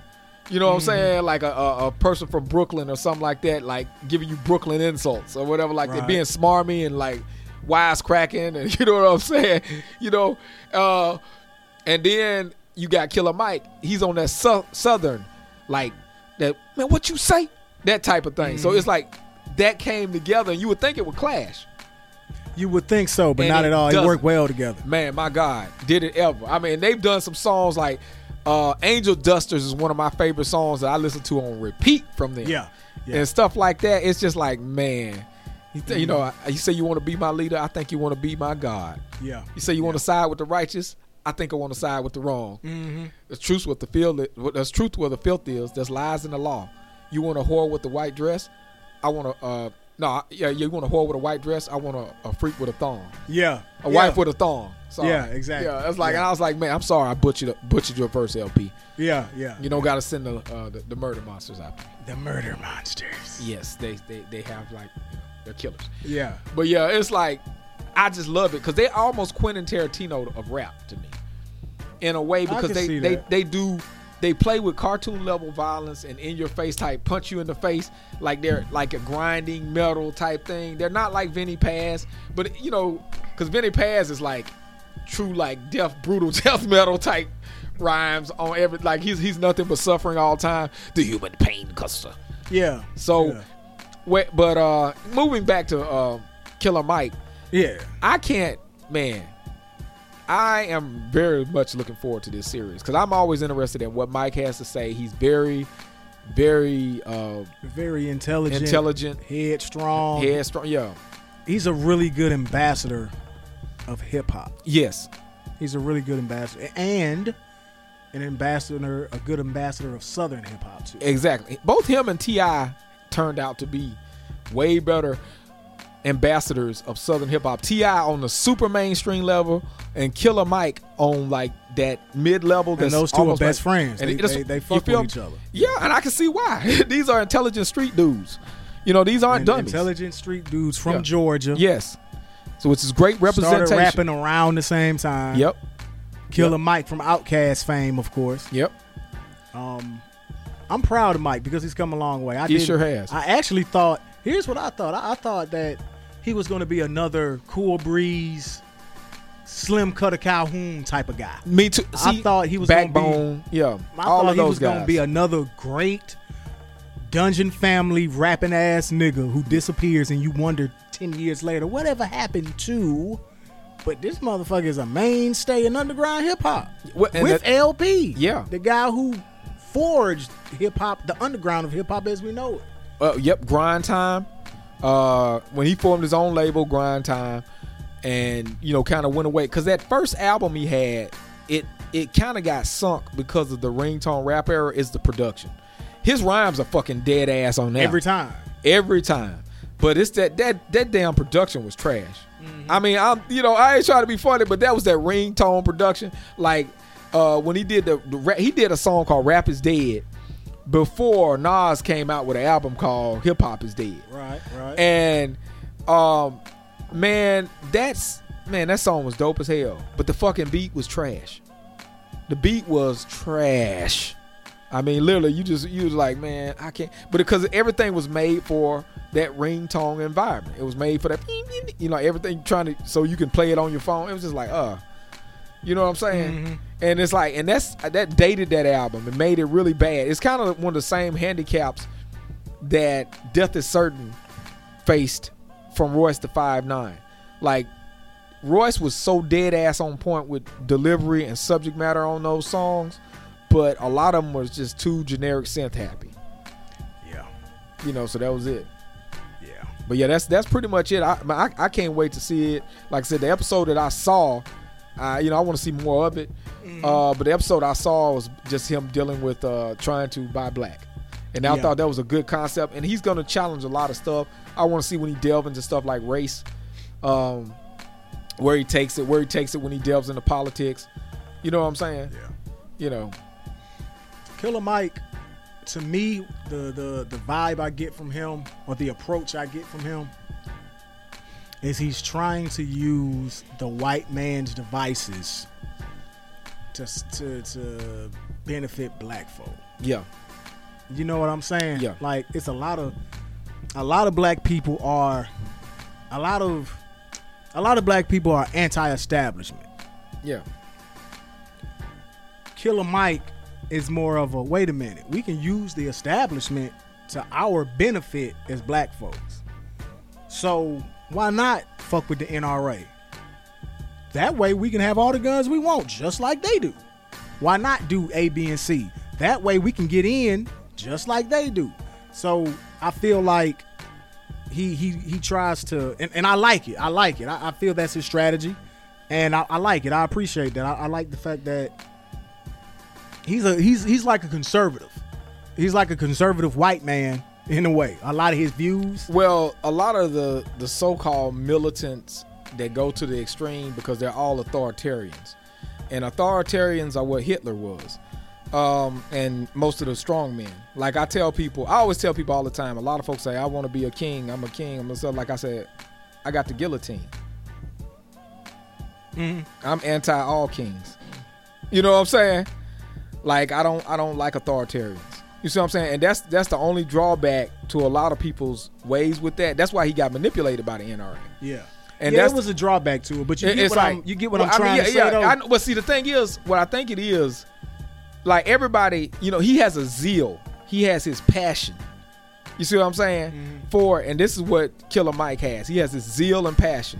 You know what I'm saying? Like a, a, a person from Brooklyn or something like that, like giving you Brooklyn insults or whatever, like Right. they're being smarmy and like wisecracking, and <laughs> you know what I'm saying? You know, uh, and then you got Killer Mike. He's on that su- southern, like that man. What you say? That type of thing. So Mm-hmm. it's like that came together, and you would think it would clash. You would think so, but And not at all. It worked well together. Man, my God, did it ever? I mean, they've done some songs like uh, "Angel Dusters" is one of my favorite songs that I listen to on repeat from them. Yeah, yeah. and stuff like that. It's just like, man, you, th- you know, you say you want to be my leader. I think you want to be my God. Yeah. You say you want to side with the righteous. I think I want to side with the wrong. Mm-hmm. The truth with the filth. There's truth where the filth is. There's lies in the law. You want a whore with the white dress. I want to. Uh, no, I- yeah, you want a whore with a white dress. I want a, a freak with a thong. Yeah. A yeah. wife with a thong. Sorry. Yeah, exactly. Yeah, it's like, Yeah. and I was like, man, I'm sorry, I butchered butchered your first LP. Yeah, yeah. You don't got to send the, uh, the the murder monsters out. The murder monsters. Yes, they they they have like you know, they're killers. Yeah. But yeah, it's like I just love it because they almost Quentin Tarantino of rap to me, in a way because they they they do they play with cartoon level violence and in your face type punch you in the face like they're like a grinding metal type thing. They're not like Vinnie Paz, but you know because Vinnie Paz is like true like death brutal <laughs> death metal type rhymes on every like he's he's nothing but suffering all time. The human pain custer. Yeah. So, Yeah. wait, but uh, moving back to uh, Killer Mike, Yeah. I can't, man. I am very much looking forward to this series because I'm always interested in what Mike has to say. He's very, very uh, Very intelligent. intelligent, Headstrong. headstrong. Yeah, He's a really good ambassador of hip hop. yes, He's a really good ambassador and an ambassador, a good ambassador of Southern hip hop too. exactly. Both him and T.I. turned out to be way better ambassadors of Southern hip hop. T.I. on the super mainstream level, and Killer Mike on like that mid level. And those two are best like- friends. and They, they, they fuck with each other. Yeah, and I can see why. <laughs> these are intelligent street dudes. You know, these aren't And dummies. intelligent street dudes from Yeah. Georgia. Yes. So it's this great representation. Started rapping around the same time. Yep. Killer Yep. Mike from Outkast fame, of course. Yep. Um, I'm proud of Mike because he's come a long way. I He sure has. I actually thought. Here's what I thought. I, I thought that he was going to be another Cool Breeze, Slimm Cutta Calhoun type of guy. Me too. I thought he was gonna be- backbone. yeah. I all thought of he those was going to be another great Dungeon Family rapping ass nigga who disappears and you wonder ten years later whatever happened to. But this motherfucker is a mainstay in underground hip hop with that- El-P. Yeah. the guy who forged hip hop, the underground of hip hop as we know it. uh, yep, grind time. Uh, when he formed his own label, Grind Time, and you know, kind of went away because that first album he had, it it kind of got sunk because of the ringtone rap era. Is the production? His rhymes are fucking dead ass on that Every time. every time. But it's that that that damn production was trash. I mean, I'm you know I ain't trying to be funny, but that was that ringtone production. Like uh, when he did the, the rap, he did a song called "Rap Is Dead" before Nas came out with an album called "Hip Hop Is Dead." Right, right. And um, man, that's man, that song was dope as hell. But the fucking beat was trash. The beat was trash. I mean, literally, you just you was like, man, I can't. But because everything was made for that ringtone environment, it was made for that. You know, everything trying to so you can play it on your phone. It was just like, uh, you know what I'm saying? Mhm. And it's like, and that's that dated that album and made it really bad. It's kind of one of the same handicaps that Death is Certain faced from Royce da Five Nine. Like Royce was so dead ass on point with delivery and subject matter on those songs, but a lot of them was just too generic synth happy. yeah, You know, so that was it. yeah. But yeah, that's that's pretty much it. I I, I can't wait to see it. Like I said, the episode that I saw, uh, you know, I want to see more of it. Uh, but the episode I saw was just him dealing with uh, trying to buy black, and I Yeah. thought that was a good concept. And he's going to challenge a lot of stuff. I want to see when he delves into stuff like race, um, where he takes it, where he takes it when he delves into politics. You know what I'm saying? Yeah. You know, Killer Mike, to me, the the the vibe I get from him or the approach I get from him is he's trying to use the white man's devices to to to benefit black folk. Yeah. You know what I'm saying? Yeah. Like it's a lot of a lot of black people are a lot of a lot of black people are anti-establishment. Yeah. Killer Mike is more of a wait a minute. We can use the establishment to our benefit as black folks. So why not fuck with the NRA? That way we can have all the guns we want, just like they do. Why not do A, B, and C? That way we can get in just like they do. So I feel like he he he tries to and, and I like it. I like it. I, I feel that's his strategy. And I, I like it. I appreciate that. I, I like the fact that he's a he's he's like a conservative. He's like a conservative white man in a way. A lot of his views. Well, a lot of the the so-called militants that go to the extreme because they're all authoritarians, and authoritarians are what Hitler was, um, and most of the strong men. Like I tell people, I always tell people all the time. A lot of folks say, "I want to be a king. I'm a king." I'm a like I said, I got the guillotine. I'm anti all kings. You know what I'm saying? Like I don't I don't like authoritarians. You see what I'm saying? And that's that's the only drawback to a lot of people's ways with that. That's why he got manipulated by the NRA. Yeah. And yeah, that's it was a drawback to it, but you get what like I'm you get what well, I'm I mean, trying yeah, to say yeah. I but see, the thing is, what I think it is, like everybody, you know, he has a zeal. He has his passion. You see what I'm saying? Mm-hmm. For and this is what Killer Mike has. He has his zeal and passion.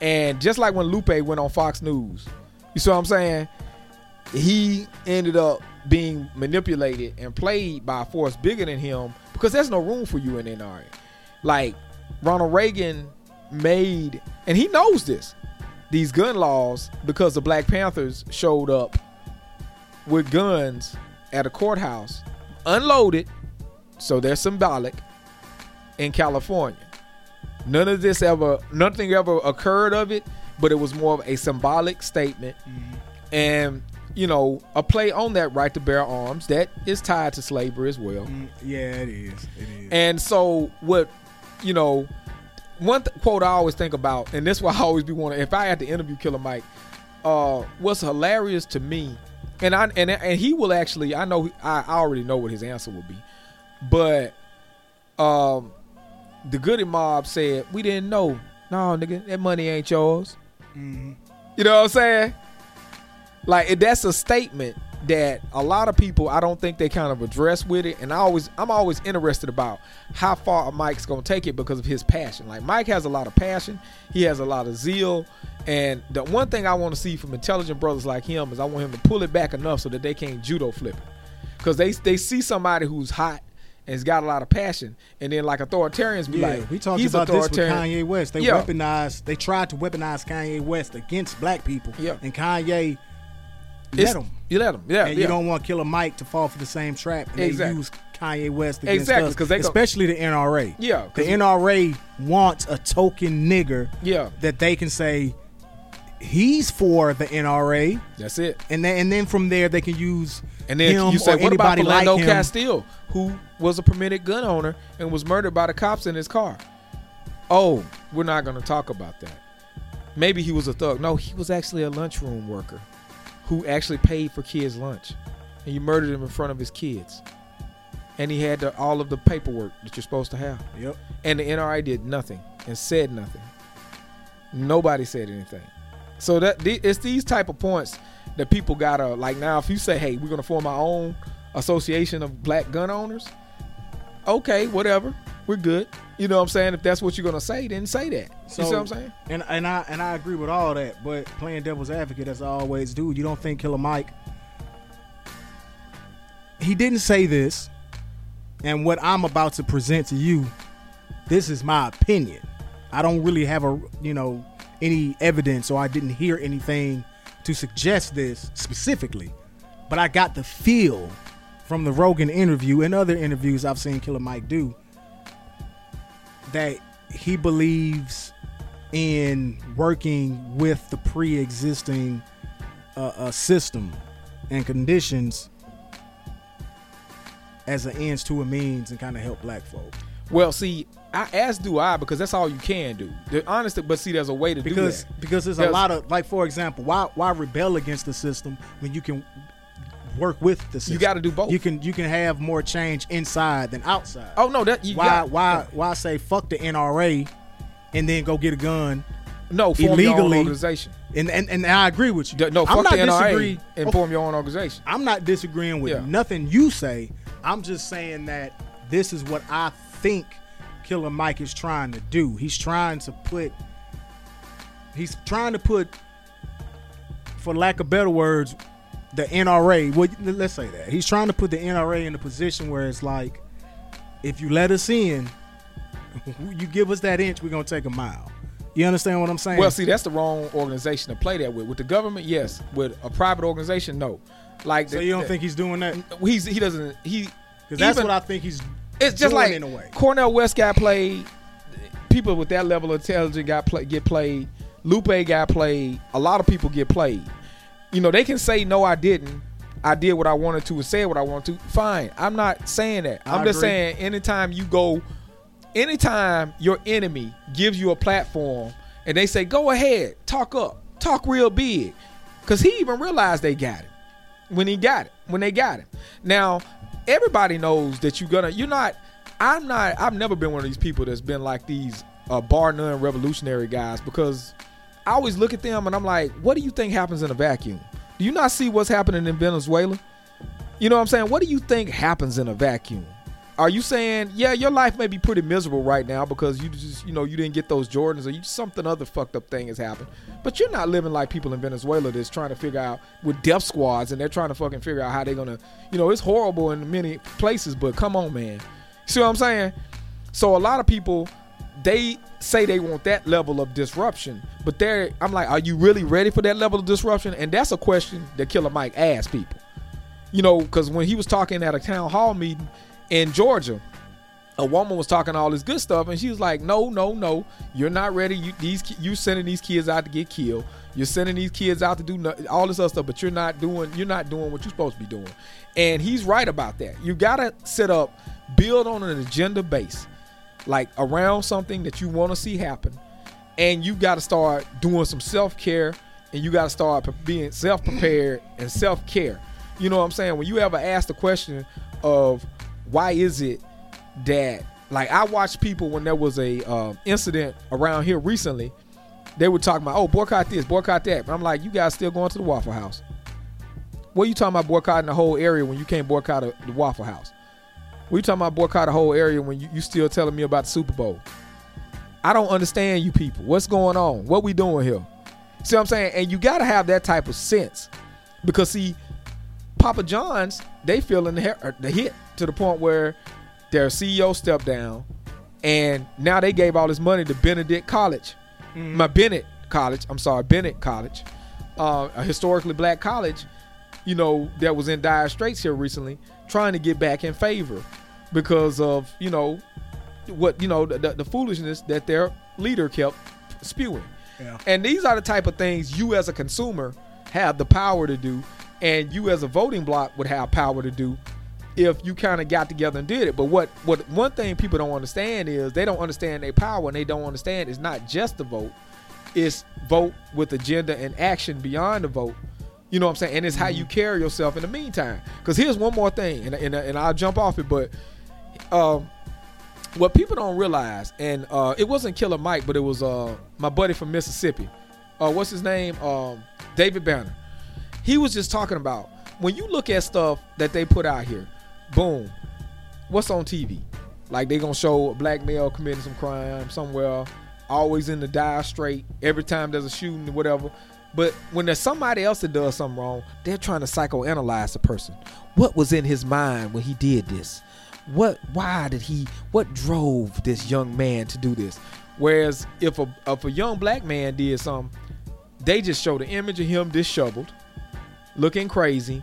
And just like when Lupe went on Fox News, you see what I'm saying? He ended up being manipulated and played by a force bigger than him because there's no room for you in NRA. Like Ronald Reagan made, and he knows this, these gun laws because the Black Panthers showed up with guns at a courthouse, unloaded, so they're symbolic, in California. None of this ever, nothing ever occurred of it, but it was more of a symbolic statement. Mm-hmm. And, you know, a play on that right to bear arms that is tied to slavery as well. Mm, yeah, it is. It is. And so, what, you know, one th- quote I always think about, and this <laughs> why I always be wanting, if I had to interview Killer Mike, uh, what's hilarious to me, and I and and he will actually, I know, I, I already know what his answer will be, but, um, the Goodie Mob said we didn't know. No, nigga, that money ain't yours. Mhm. You know what I'm saying? Like that's a statement that a lot of people I don't think they kind of address with it. And I always I'm always interested about how far Mike's gonna take it because of his passion. Like Mike has a lot of passion, he has a lot of zeal. And the one thing I want to see from intelligent brothers like him is I want him to pull it back enough so that they can't judo flip it. Because they they see somebody who's hot and has got a lot of passion, and then like authoritarians be Yeah, like, we talked he's about this with. Kanye West. They Yeah. weaponized. They tried to weaponize Kanye West against black people. Yeah. and Kanye let him. You let him, yeah. and yeah. you don't want Killer Mike to fall for the same trap. And Exactly. They use Kanye West against Exactly, us, 'cause they go- especially the NRA. Yeah. the NRA wants a token nigger yeah, that they can say he's for the NRA, that's it. and then and then from there they can use And then him you say, what about anybody like. Castile, who was a permitted gun owner and was murdered by the cops in his car? Oh, we're not going to talk about that. Maybe he was a thug. No, he was actually a lunchroom worker who actually paid for kids' lunch, and you murdered him in front of his kids. And he had the, all of the paperwork that you're supposed to have. Yep. And the NRA did nothing and said nothing. Nobody said anything. So that it's these type of points that people gotta like. Now, if you say, "Hey, we're gonna form our own association of black gun owners," okay, whatever, we're good. You know what I'm saying? If that's what you're gonna say, then say that. So, you see what I'm saying? And and I and I agree with all that, but playing devil's advocate as I always do, you don't think Killer Mike he didn't say this, and what I'm about to present to you, this is my opinion. I don't really have a you know any evidence or I didn't hear anything to suggest this specifically, but I got the feel from the Rogan interview and other interviews I've seen Killer Mike do that he believes in working with the pre-existing uh, uh, system and conditions as an ends to a means and kind of help black folk. Well, see, I as do I because that's all you can do. The honest, but see, there's a way to because do that. because there's a lot of like for example, why why rebel against the system when you can work with the system? You got to do both. You can you can have more change inside than outside. oh no, that you why got, why why say fuck the NRA and then go get a gun? no form your own illegally- organization. And and, and I agree with you. D- No, I'm not the NRA disagree- and form your own organization. I'm not disagreeing with Yeah. nothing you say. I'm just saying that this is what I think Killer Mike is trying to do. He's trying to put he's trying to put for lack of better words the NRA, well let's say that. He's trying to put the NRA in a position where it's like if you let us in, <laughs> you give us that inch, we're going to take a mile. You understand what I'm saying? Well, see, that's the wrong organization to play that with. With the government, yes. With a private organization, no. Like, so the- you don't the- think he's doing that? he's he doesn't he? Because that's what I think he's It's just doing like in a way. Cornel West got played. People with that level of intelligence got play, get played. Lupe got played. A lot of people get played. You know, they can say no, I didn't. I did what I wanted to and said what I wanted to. Fine. I'm not saying that. I I'm just agree. saying anytime you go, anytime your enemy gives you a platform and they say, go ahead, talk up, talk real big. Because he even realized they got it when he got it, when they got him. Now, everybody knows that you're gonna, you're not, I'm not, I've never been one of these people that's been like these uh, bar none revolutionary guys because I always look at them and I'm like, what do you think happens in a vacuum? Do you not see what's happening in Venezuela? You know what I'm saying? What do you think happens in a vacuum? Are you saying, yeah, your life may be pretty miserable right now because you just, you know, you didn't get those Jordans or you something other fucked up thing has happened. But you're not living like people in Venezuela that's trying to figure out with death squads and they're trying to fucking figure out how they're gonna, you know, it's horrible in many places, but come on, man. See what I'm saying? So a lot of people, they say they want that level of disruption, but they're, I'm like, are you really ready for that level of disruption? And that's a question that Killer Mike asked people you know, because when he was talking at a town hall meeting in Georgia, a woman was talking all this good stuff, and she was like, "No, no, no, you're not ready. You these you sending these kids out to get killed. You're sending these kids out to do no, all this other stuff, but you're not doing you're not doing what you're supposed to be doing." And he's right about that. You gotta set up, build on an agenda base, like around something that you want to see happen, and you got to start doing some self care, and you got to start being self prepared <clears throat> and self care. You know what I'm saying? When you ever ask the question of why is it that like I watched people when there was a um, incident around here recently, they were talking about oh boycott this, boycott that. But I'm like, you guys still going to the Waffle House? What are you talking about boycotting the whole area when you can't boycott a, the Waffle House? You talking about boycott the whole area when you, you still telling me about the Super Bowl? I don't understand you people. What's going on? What we doing here? See what I'm saying? And you got to have that type of sense because see, Papa John's they feeling the, he- the hit to the point where their CEO stepped down, and now they gave all this money to Benedict College, my Bennett College. I'm sorry, Bennett College, uh, a historically black college. You know that was in dire straits here recently, trying to get back in favor because of you know what you know the, the, foolishness that their leader kept spewing. Yeah. And these are the type of things you as a consumer have the power to do, and you as a voting bloc would have power to do if you kind of got together and did it. But what what one thing people don't understand is they don't understand their power, and they don't understand it's not just the vote, it's vote with agenda and action beyond the vote. You know what I'm saying? And it's how you carry yourself in the meantime. Because here's one more thing, and, and, and I'll jump off it, but um, what people don't realize, and uh, it wasn't Killer Mike, but it was uh, my buddy from Mississippi. Uh, what's his name? Um, David Banner. He was just talking about when you look at stuff that they put out here, boom, what's on TV? Like they gonna show a black male committing some crime somewhere, always in the dire straight. Every time there's a shooting or whatever. But when there's somebody else that does something wrong, they're trying to psychoanalyze the person. What was in his mind when he did this? What? Why did he? What drove this young man to do this? Whereas if a if a young black man did something, they just show the image of him disheveled, looking crazy.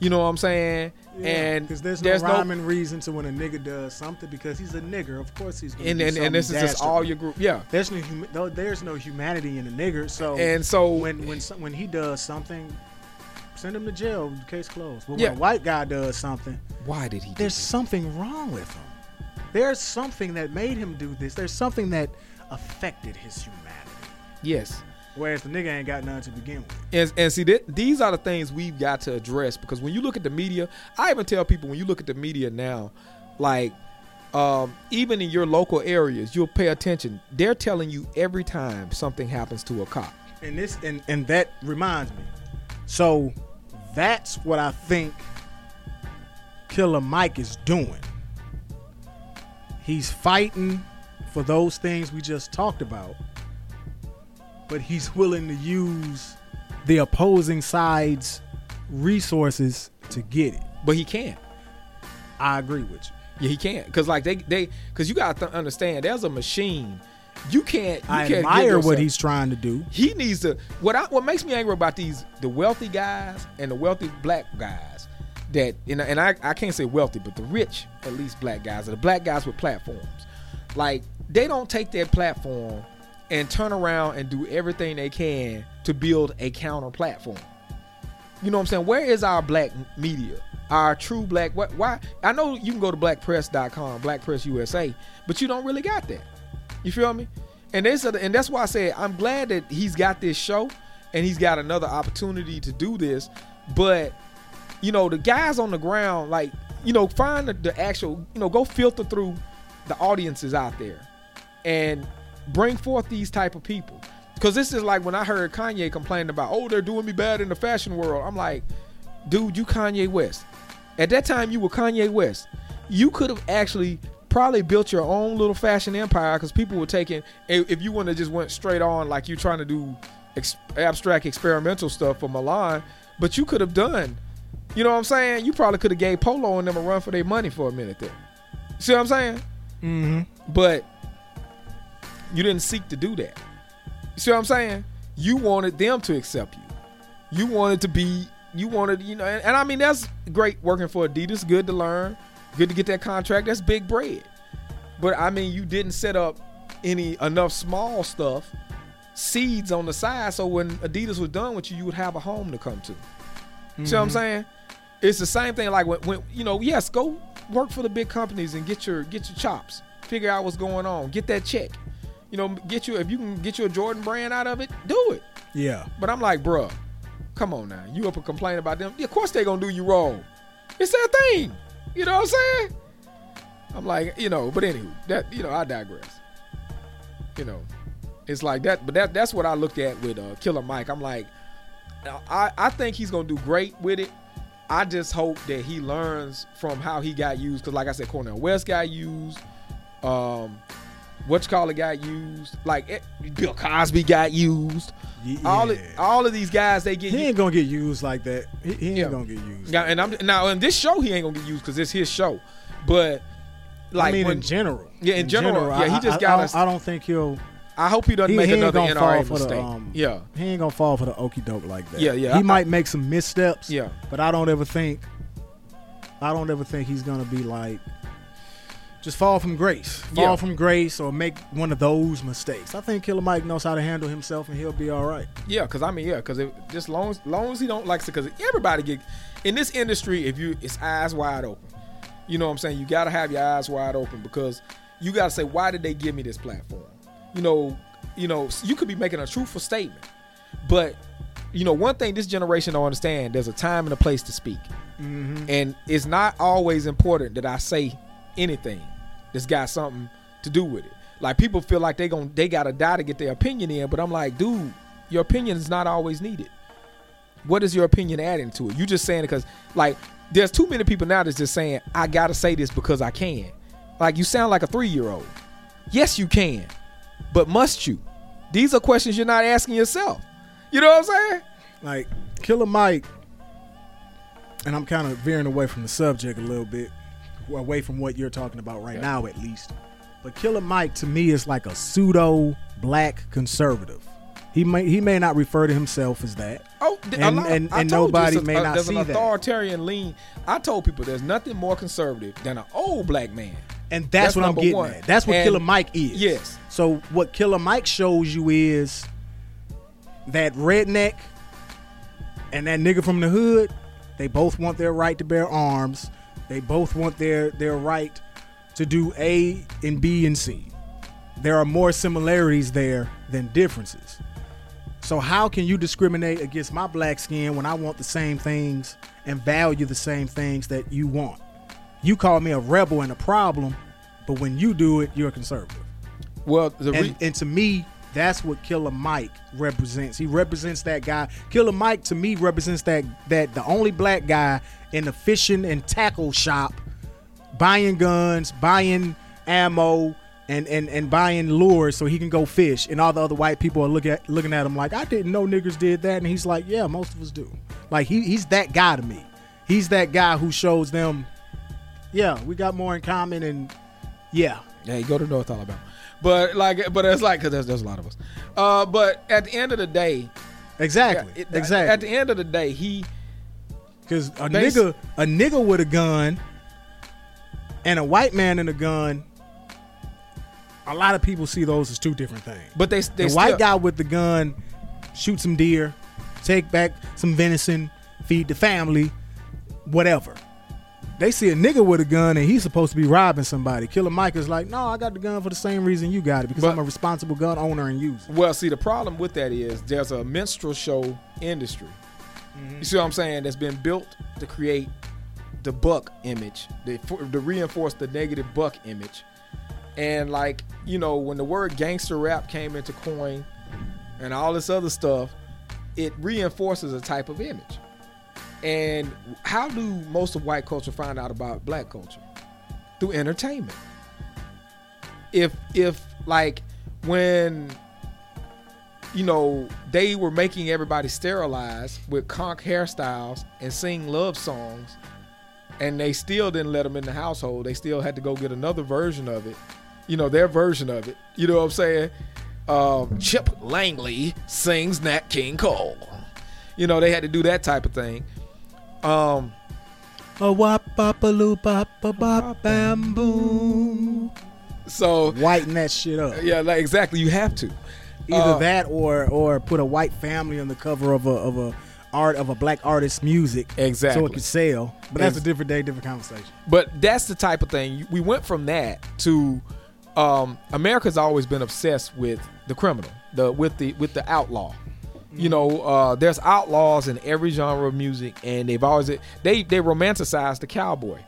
You know what I'm saying? And because there's no there's rhyme and reason to when a nigga does something because he's a nigger. Of course he's gonna and do and, and this is just all your group. Yeah. There's no hum- no, there's no humanity in a nigger. So And so when when when he does something, send him to jail. Case closed. But Yeah. when a white guy does something, why did he? Do there's something wrong with him. There's something that made him do this. There's something that affected his humanity. Yes. Whereas the nigga ain't got none to begin with. And, and see, that, these are the things we've got to address because when you look at the media, I even tell people when you look at the media now, like um, even in your local areas, you'll pay attention. They're telling you every time something happens to a cop. And this and and that reminds me. So that's what I think Killer Mike is doing. He's fighting for those things we just talked about, but he's willing to use the opposing side's resources to get it. But he can't. I agree with you. Yeah, he can't. Cause like they they cause you gotta th- understand there's a machine. You can't. You I can't admire what he's trying to do. he needs to what I, what makes me angry about these the wealthy guys and the wealthy black guys that and, and I, I can't say wealthy but the rich at least black guys or the black guys with platforms like they don't take their platform and turn around and do everything they can to build a counter platform. You know what I'm saying? Where is our black media? Our true black what why? I know you can go to blackpress.com black press USA but you don't really got that. You feel me? And said, and that's why I said I'm glad that he's got this show and he's got another opportunity to do this. But you know, the guys on the ground, like you know, find the, the actual, you know, go filter through the audiences out there. And bring forth these type of people. Because this is like when I heard Kanye complain about, oh, they're doing me bad in the fashion world. I'm like, dude, you Kanye West. At that time, you were Kanye West. You could have actually probably built your own little fashion empire because people were taking. If if you wouldn't have just went straight on like you trying to do ex- abstract experimental stuff for Milan, but you could have done. You know what I'm saying? You probably could have gave Polo and them a run for their money for a minute there. See what I'm saying? Mm-hmm. But you didn't seek to do that. You see what I'm saying? You wanted them to accept you. You wanted to be. You wanted, you know, and, and I mean that's great working for Adidas. Good to learn. Good to get that contract. That's big bread. But I mean, you didn't set up any enough small stuff, seeds on the side, so when Adidas was done with you, you would have a home to come to. See what I'm mm-hmm. saying? It's the same thing. Like when, when you know, yes, go work for the big companies and get your get your chops. Figure out what's going on. Get that check. You know, get you if you can get you a Jordan brand out of it, do it. Yeah. But I'm like, bruh, come on now. You up and complain about them? Yeah, of course they gonna do you wrong. It's their thing. You know what I'm saying? I'm like, you know, but anywho, that you know, I digress. You know, it's like that. But that that's what I looked at with uh, Killer Mike. I'm like, I I think he's gonna do great with it. I just hope that he learns from how he got used. Cause like I said, Cornel West got used. Um, what you call it got used. Like it, Bill Cosby got used. Yeah. All of, all of these guys they get he used. ain't gonna get used like that. He, he ain't Yeah. gonna get used. Now, and I'm now in this show he ain't gonna get used because it's his show. But like I mean, when, in general. Yeah, in general, yeah, he just I, got I, don't, I don't think he'll. I hope he doesn't He, make he another NRA for the. mistake. Um, yeah, He ain't gonna fall for the okey doke like that. Yeah, yeah, He I- might make some missteps. Yeah. But I don't ever think. I don't ever think he's gonna be like. Just fall from grace. Fall Yeah. from grace or make one of those mistakes. I think Killer Mike knows how to handle himself and he'll be all right. yeah. Because I mean, yeah. Because just long as long as he don't like because everybody get in this industry. If you it's eyes wide open. You know what I'm saying? You got to have your eyes wide open because you got to say why did they give me this platform? You know, you know you could be making a truthful statement, but you know one thing this generation don't understand. There's a time and a place to speak. Mm-hmm. and it's not always important that I say anything that's got something to do with it. Like people feel like they gon' they gotta die to get their opinion in, but I'm like, dude, your opinion is not always needed. What is your opinion adding to it? You just saying it because like there's too many people now that's just saying I gotta say this because I can. Like you sound like a three year old. Yes, you can, but must you? These are questions you're not asking yourself. You know what I'm saying? Like Killer Mike, and I'm kind of veering away from the subject a little bit, away from what you're talking about right Yeah. now, at least. But Killer Mike to me is like a pseudo black conservative. He may he may not refer to himself as that. Oh, And- lot, and- and you nobody a- may uh, not there's see an that. authoritarian lean. I told people there's nothing more conservative than an old black man. And that's, That's what I'm getting one. at. That's what And- Killer Mike is. Yes. So what Killer Mike shows you is that redneck and that nigga from the hood, they both want their right to bear arms. They both want their their right to do A and B and C. There are more similarities there than differences. So how can you discriminate against my black skin when I want the same things and value the same things that you want? You call me a rebel and a problem, but when you do it, you're a conservative. Well, the re- And, and to me, that's what Killer Mike represents. He represents that guy. Killer Mike to me represents that that the only black guy in the fishing and tackle shop, buying guns, buying ammo, and and and buying lures so he can go fish. And all the other white people are looking at looking at him like, I didn't know niggers did that. And he's like, Yeah, most of us do. Like he he's that guy to me. He's that guy who shows them, yeah, we got more in common, and yeah, Yeah, you go to North Alabama. But like, but it's like because there's, there's a lot of us. Uh, but at the end of the day, exactly, yeah, it- exactly. At the end of the day, he Cause a Bas- nigga, a nigga with a gun, and a white man in a gun. A lot of people see those as two different things. but they they the still, white guy with the gun, shoot some deer, take back some venison, feed the family, whatever. They see a nigga with a gun and he's supposed to be robbing somebody. Killer Mike is like, no, I got the gun for the same reason you got it because But- I'm a responsible gun owner and user. Well, see, the problem with that is there's a minstrel show industry. Mm-hmm. You see what I'm saying? That's been built to create the buck image, the, to reinforce the negative buck image. And like, you know, when the word gangster rap came into coin and all this other stuff, it reinforces a type of image. And how do most of white culture find out about black culture? Through entertainment. If if like when you know, they were making everybody sterilized with conk hairstyles and sing love songs, and they still didn't let them in the household. They still had to go get another version of it, you know, their version of it. You know what I'm saying? Um, Chip Langley sings Nat King Cole. You know, they had to do that type of thing. Um, A wop bop a loop bop a bop bam boom. so Whiten that shit up. yeah, like exactly, you have to. Either Uh, that or or put a white family on the cover of a of a art of a black artist's music, exactly so it could sell. But that's Ex- a different day, different conversation. But that's the type of thing we went from that to um, America's always been obsessed with the criminal, the with the with the outlaw. You know, uh, there's outlaws in every genre of music, and they've always they they romanticize the cowboy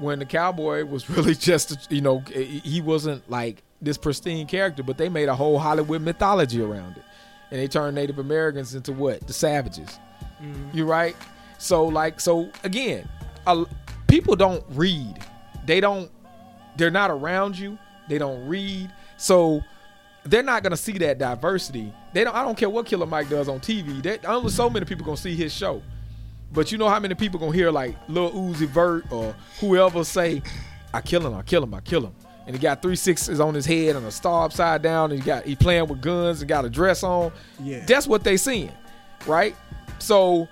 when the cowboy was <laughs> really just you know he wasn't like this pristine character, but they made a whole Hollywood mythology around it, and they turned Native Americans into what the savages. You're right? So like so again, uh, people don't read. They don't. They're not around you. They don't read. So they're not gonna see that diversity. They don't. I don't care what Killer Mike does on TV. They, only so many people gonna see his show. But you know how many people gonna hear like Lil Uzi Vert or whoever say, "I kill him, I kill him, I kill him," and he got three sixes on his head and a star upside down, and he got he playing with guns and got a dress on. Yeah. that's what they seeing, right? So,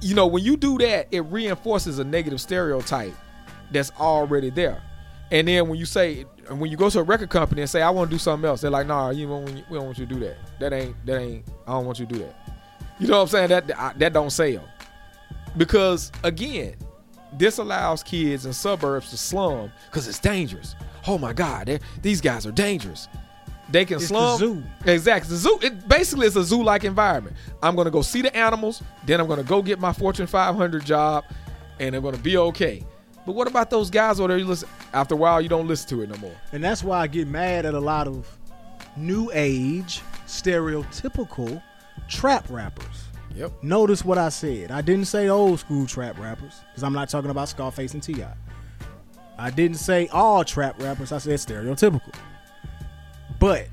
you know, when you do that, it reinforces a negative stereotype that's already there. And then when you say, when you go to a record company and say, "I want to do something else," they're like, "Nah, you don't, we don't want you to do that. That ain't, that ain't. I don't want you to do that." You know what I'm saying? That that that don't sell because again, this allows kids in suburbs to slum because it's dangerous. Oh my God, these guys are dangerous. They can It's slum. zoo. Exactly, the zoo. It basically it's a zoo-like environment. I'm gonna go see the animals, then I'm gonna go get my Fortune 500 job, and I'm gonna be okay. But what about those guys over there? You listen. After a while, you don't listen to it no more. And that's why I get mad at a lot of new age, stereotypical trap rappers. Yep. Notice what I said. I didn't say old school trap rappers because I'm not talking about Scarface and Ti. I didn't say all trap rappers. I said stereotypical. But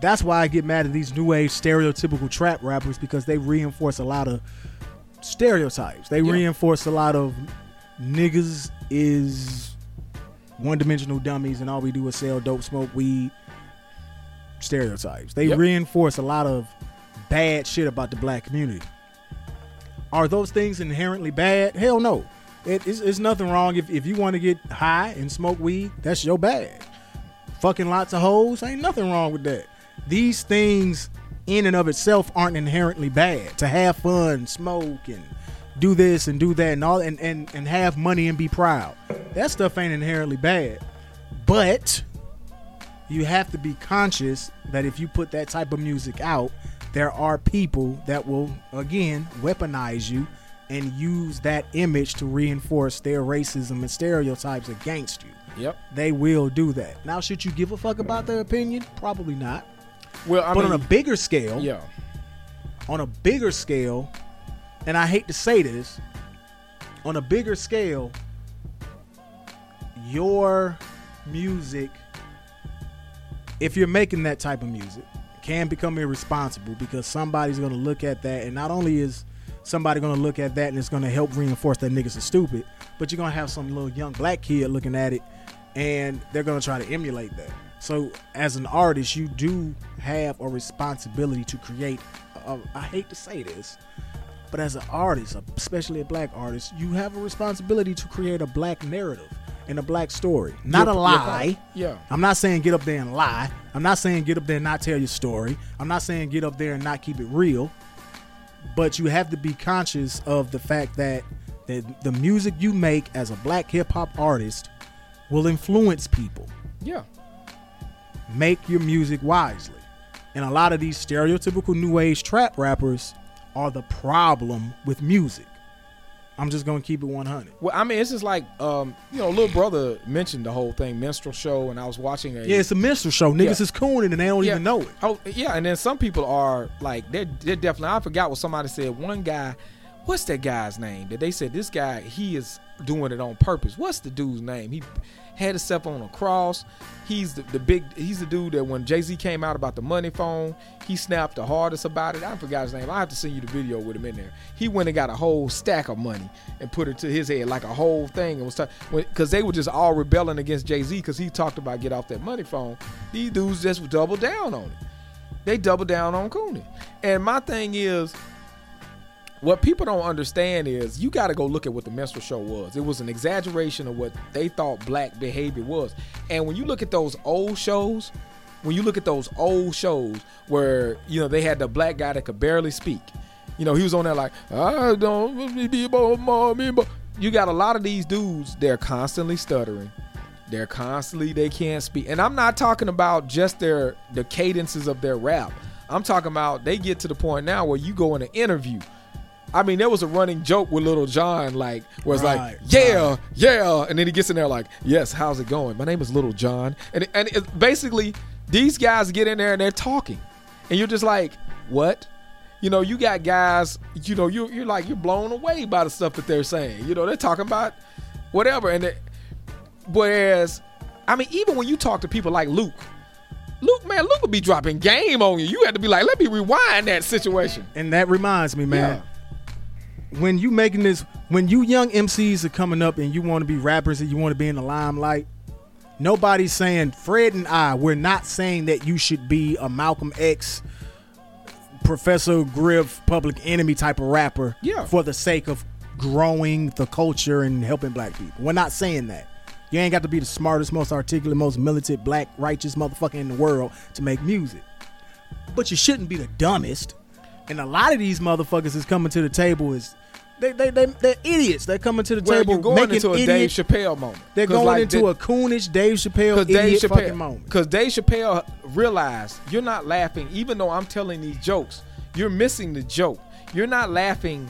that's why I get mad at these new age stereotypical trap rappers because they reinforce a lot of stereotypes. They Yeah. reinforce a lot of niggas is one dimensional dummies and all we do is sell dope, smoke weed. Stereotypes. They Yep. reinforce a lot of bad shit about the black community. Are those things inherently bad? Hell no. It, it's, it's nothing wrong if, if you want to get high and smoke weed, that's your bag. Fucking lots of hoes, ain't nothing wrong with that. These things in and of itself aren't inherently bad. To have fun, smoke, and do this and do that and all and, and, and have money and be proud. That stuff ain't inherently bad. But you have to be conscious that if you put that type of music out, there are people that will again weaponize you and use that image to reinforce their racism and stereotypes against you. Yep. They will do that. Now, should you give a fuck about their opinion? Probably not. Well, I but mean, on a bigger scale, yeah, on a bigger scale, and I hate to say this, on a bigger scale, your music, if you're making that type of music, can become irresponsible because somebody's going to look at that, and not only is somebody going to look at that and it's going to help reinforce that niggas are stupid, but you're going to have some little young black kid looking at it, and they're going to try to emulate that. So, as an artist, you do have a responsibility to create. A, I hate to say this, but as an artist, especially a black artist, you have a responsibility to create a black narrative and a black story, not Your- a lie. Yeah. I'm not saying get up there and lie. I'm not saying get up there and not tell your story. I'm not saying get up there and not keep it real. But you have to be conscious of the fact that the, the music you make as a black hip hop artist will influence people. yeah. Make your music wisely. And a lot of these stereotypical new age trap rappers are the problem with music. I'm just gonna keep it 100. Well, I mean, it's just like um, you know, little brother mentioned the whole thing, minstrel show, and I was watching a Yeah, it's a minstrel show. Niggas Yeah. is cooning and they don't Yeah. even know it. Oh yeah, and then some people are like they're they're definitely. I forgot what somebody said. One guy, what's that guy's name? That they said this guy he is doing it on purpose. What's the dude's name? He had himself on a cross. He's the, the big. He's the dude that when Jay Z came out about the money phone, he snapped the hardest about it. I forgot his name. I have to send you the video with him in there. He went and got a whole stack of money and put it to his head like a whole thing and was because they were just all rebelling against Jay Z because he talked about get off that money phone. These dudes just doubled down on it they double down on Cooney. And my thing is, what people don't understand is you got to go look at what the minstrel show was. It was an exaggeration of what they thought black behavior was. And when you look at those old shows, when you look at those old shows where you know they had the black guy that could barely speak, you know he was on there like I don't be mommy. but-" You got a lot of these dudes. They're constantly stuttering. They're constantly they can't speak. And I'm not talking about just their the cadences of their rap. I'm talking about they get to the point now where you go in an interview. I mean, there was a running joke with Lil Jon, like, where it's Right, like, yeah, yeah, and then he gets in there like, yes, how's it going? My name is Lil Jon, and and it, basically these guys get in there and they're talking, and you're just like, what? You know, you got guys, you know, you you're like you're blown away by the stuff that they're saying. You know, they're talking about whatever, and they, whereas, I mean, even when you talk to people like Luke. Luke, man, Luke would be dropping game on you. You had to be like, let me rewind that situation. And that reminds me, man. When you making this, when you young MCs are coming up and you want to be rappers and you want to be in the limelight, nobody's saying Fred and I. We're not saying that you should be a Malcolm X, Professor Griff, Public Enemy type of rapper. Yeah. For the sake of growing the culture and helping black people, we're not saying that. You ain't got to be the smartest, most articulate, most militant, black, righteous motherfucker in the world to make music. But you shouldn't be the dumbest. And a lot of these motherfuckers is coming to the table is they they they they're idiots. They're coming to the Well, table you're going making into a idiot. Dave Chappelle moment. They're going like into the- a coonish Dave Chappelle Because Dave idiot fucking Chappelle, moment. because Dave Chappelle realized you're not laughing, even though I'm telling these jokes. You're missing the joke. You're not laughing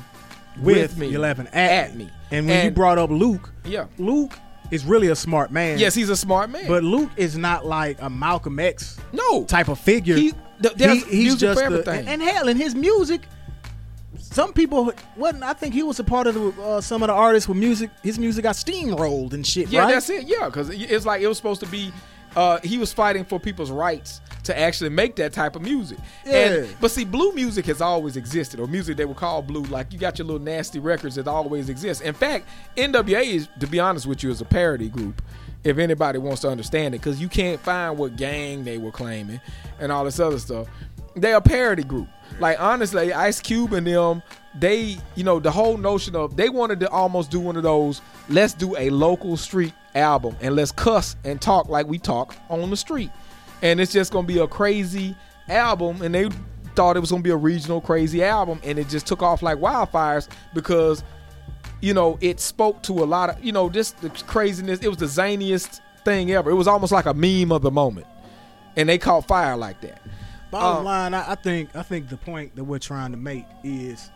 with, me. You're laughing at, me. And when you brought up Luke, yeah, Luke is really a smart man. yes, he's a smart man. but Luke is not like a Malcolm X no type of figure. He, He- he's just everything. and, and hell, in his music, some people wasn't. I think he was a part of the, uh, some of the artists with music. His music got steamrolled and shit. yeah, right? that's it. Yeah, because it's like it was supposed to be. Uh, he was fighting for people's rights to actually make that type of music. Yeah. And but see, blue music has always existed, or music they would call blue. Like you got your little nasty records that always exist. In fact, NWA is, to be honest with you, is a parody group. If anybody wants to understand it, because you can't find what gang they were claiming and all this other stuff. They're a parody group. Like honestly, Ice Cube and them, they, you know, the whole notion of they wanted to almost do one of those. Let's do a local street album and let's cuss and talk like we talk on the street and it's just gonna be a crazy album and they thought it was gonna be a regional crazy album and it just took off like wildfires because you know, it spoke to a lot of, you know, just the craziness. It was the zaniest thing ever. It was almost like a meme of the moment, and they caught fire like that. Bottom Um, line, I, I think I think the point that we're trying to make is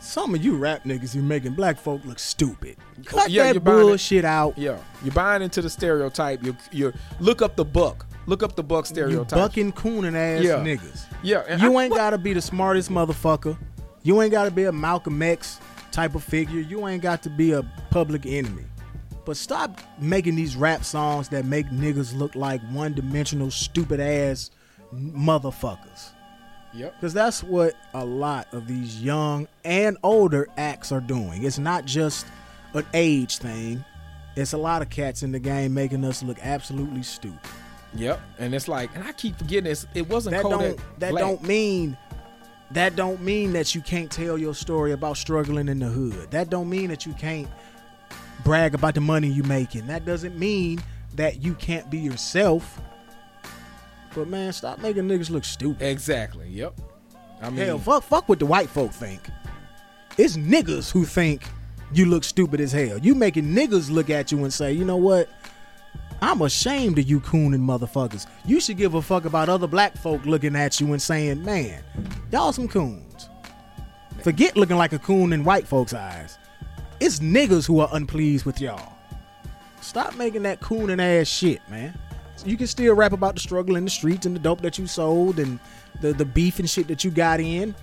some of you rap niggas you making black folk look stupid. Cut Yeah, that you're buying it. bullshit out. Yeah, you're buying into the stereotype. You you look up the buck. Look up the buck stereotype. bucking cooning ass Yeah. niggas. yeah, and You I- ain't gotta be the smartest motherfucker. You ain't gotta be a Malcolm X type of figure. You ain't got to be a public enemy. But stop making these rap songs that make niggas look like one dimensional, stupid ass motherfuckers. Yep. Because that's what a lot of these young and older acts are doing. It's not just an age thing. It's a lot of cats in the game making us look absolutely stupid. Yep. And it's like, and I keep forgetting this. It wasn't That Kodak don't that Black. don't mean that don't mean that you can't tell your story about struggling in the hood. That don't mean that you can't brag about the money you making. That doesn't mean that you can't be yourself. But man, stop making niggas look stupid. Exactly. Yep. I mean, Hell, fuck, fuck what the white folk think. It's niggas who think you look stupid as hell. You making niggas look at you and say, you know what? I'm ashamed of you cooning motherfuckers. You should give a fuck about other black folk looking at you and saying, man, y'all some coons. Forget looking like a coon in white folks' eyes. It's niggas who are unpleased with y'all. Stop making that cooning ass shit, man. You can still rap about the struggle in the streets and the dope that you sold and the, the beef and shit that you got in.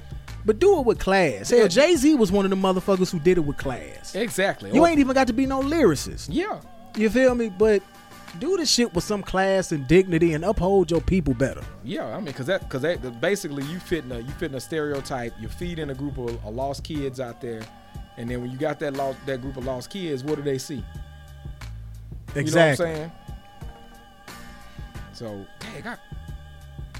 But do it with class. Hell, Jay Z was one of the motherfuckers who did it with class. exactly. You ain't even got to be no lyricist. Yeah. You feel me? But do this shit with some class and dignity and uphold your people better. Yeah, I mean, cause that, cause that, basically you fitting a, you fitting a stereotype. You're feeding a group of, of lost kids out there, and then when you got that lost, that group of lost kids, what do they see? Exactly. You know what I'm saying? So, dang, I,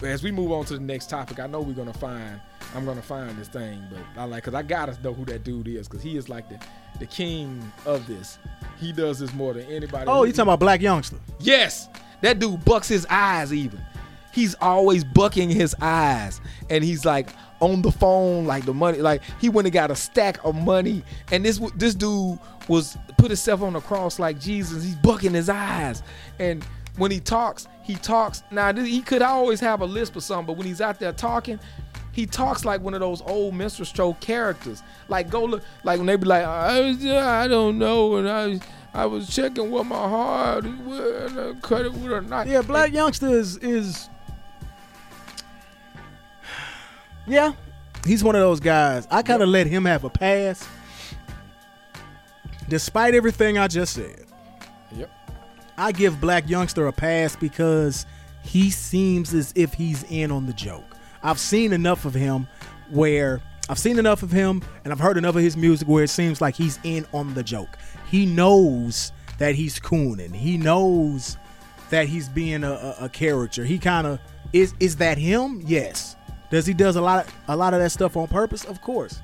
as we move on to the next topic, I know we're gonna find, I'm gonna find this thing, but I like, cause I gotta know who that dude is, cause he is like the, the king of this. He does this more than anybody. Oh, you talking about Blac Youngsta? Yes, that dude bucks his eyes even. He's always bucking his eyes, and he's like on the phone, like the money, like he went and got a stack of money, and this this dude was put himself on the cross like Jesus. He's bucking his eyes, and when he talks, he talks. Now he could always have a lisp or something, but when he's out there talking, he talks like one of those old minstrel show characters. Like go look, like when they be like, I, was, I don't know, and I, I was checking what my heart and I cut it with a knife. Yeah, Blac Youngsta is is Yeah. He's one of those guys. I kind of let him have a pass. Despite everything I just said. I give Blac Youngsta a pass because he seems as if he's in on the joke. I've seen enough of him where I've seen enough of him and I've heard enough of his music where it seems like he's in on the joke. He knows that he's cooning. He knows that he's being a, a, a character. He kind of is. Is that him? Yes. Does he does a lot a lot of that stuff on purpose? Of course.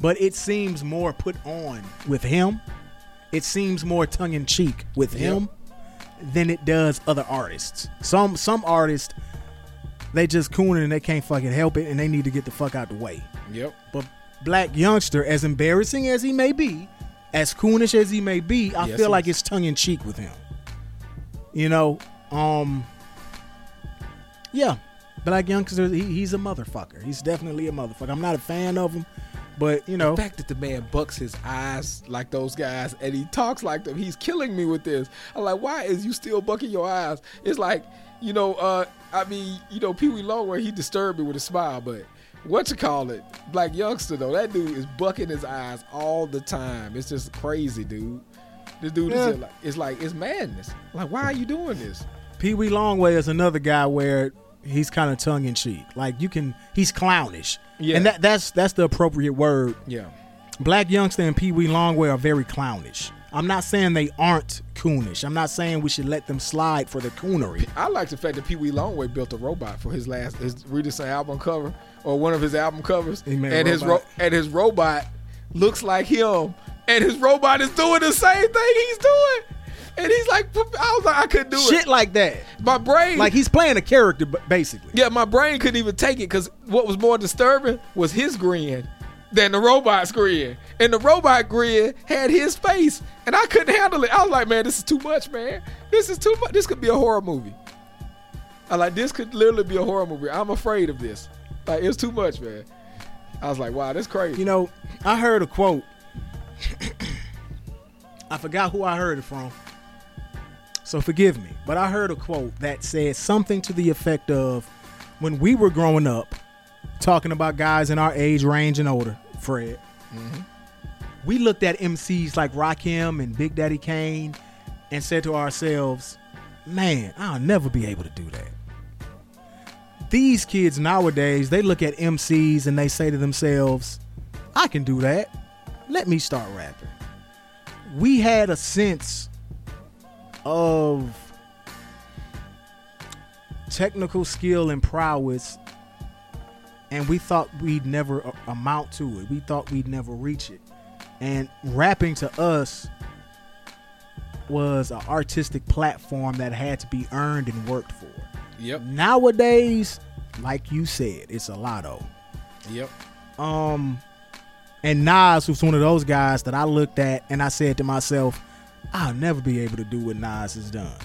But it seems more put on with him. It seems more tongue in cheek with him than it does other artists. Some some artists they just cooning and they can't fucking help it and they need to get the fuck out the way. Yep. But Blac Youngsta, as embarrassing as he may be, as coonish as he may be, I Yes, feel like it's tongue in cheek with him. You know, um, yeah, Blac Youngsta, he, he's a motherfucker. He's definitely a motherfucker. I'm not a fan of him, but you know, The fact that the man bucks his eyes like those guys and he talks like them, he's killing me with this. I'm like, why is you still bucking your eyes? It's like, you know, uh, I mean, you know, Pee Wee Longway, he disturbed me with a smile, but what you call it? Blac Youngsta though, that dude is bucking his eyes all the time. It's just crazy, dude. This dude Yeah. is like, it's like it's madness. Like, why are you doing this? Pee Wee Longway is another guy where he's kind of tongue in cheek. Like you can, he's clownish, Yeah. and that that's that's the appropriate word Yeah. Blac Youngsta and Pee Wee Longway are very clownish. I'm not saying they aren't coonish. I'm not saying we should let them slide for the coonery. I like the fact that Pee Wee Longway built a robot for his last his recent album cover or one of his album covers, He made a and his ro- and his robot looks like him, and his robot is doing the same thing he's doing, and he's like, I was like, I couldn't do Shit it. like that. My brain, Like he's playing a character, basically. yeah, my brain couldn't even take it because what was more disturbing was his grin. than the robot's grin. And the robot grin had his face, and I couldn't handle it. I was like, man, this is too much, man. This is too much. This could be a horror movie. I like this could literally be a horror movie. I'm afraid of this. Like it's too much, man. I was like, wow, that's crazy. You know, I heard a quote. <coughs> I forgot who I heard it from. So forgive me. But I heard a quote that said something to the effect of when we were growing up, talking about guys in our age range and older, Fred, mm-hmm. we looked at MCs like Rakim and Big Daddy Kane and said to ourselves, man, I'll never be able to do that. These kids nowadays, they look at MCs and they say to themselves, I can do that. Let me start rapping. We had a sense of technical skill and prowess, and we thought we'd never amount to it. We thought we'd never reach it. And rapping to us was an artistic platform that had to be earned and worked for. Yep. Nowadays, like you said, it's a lotto. Yep. Um, and Nas was one of those guys that I looked at and I said to myself, I'll never be able to do what Nas has done.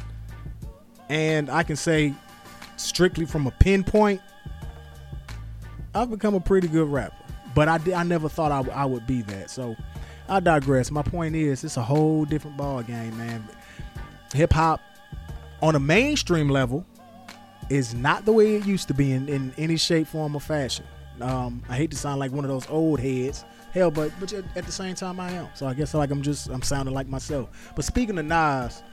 And I can say, strictly from a pinpoint, I've become a pretty good rapper. But I, did, I never thought I, would be that. So I digress. My point is, it's a whole different ball game, man. Hip hop on a mainstream level is not the way it used to be in, in any shape, form, or fashion. Um, I hate to sound like one of those old heads. Hell, but but at, the same time I am. So I guess like I'm just I'm sounding like myself. But speaking of Nas,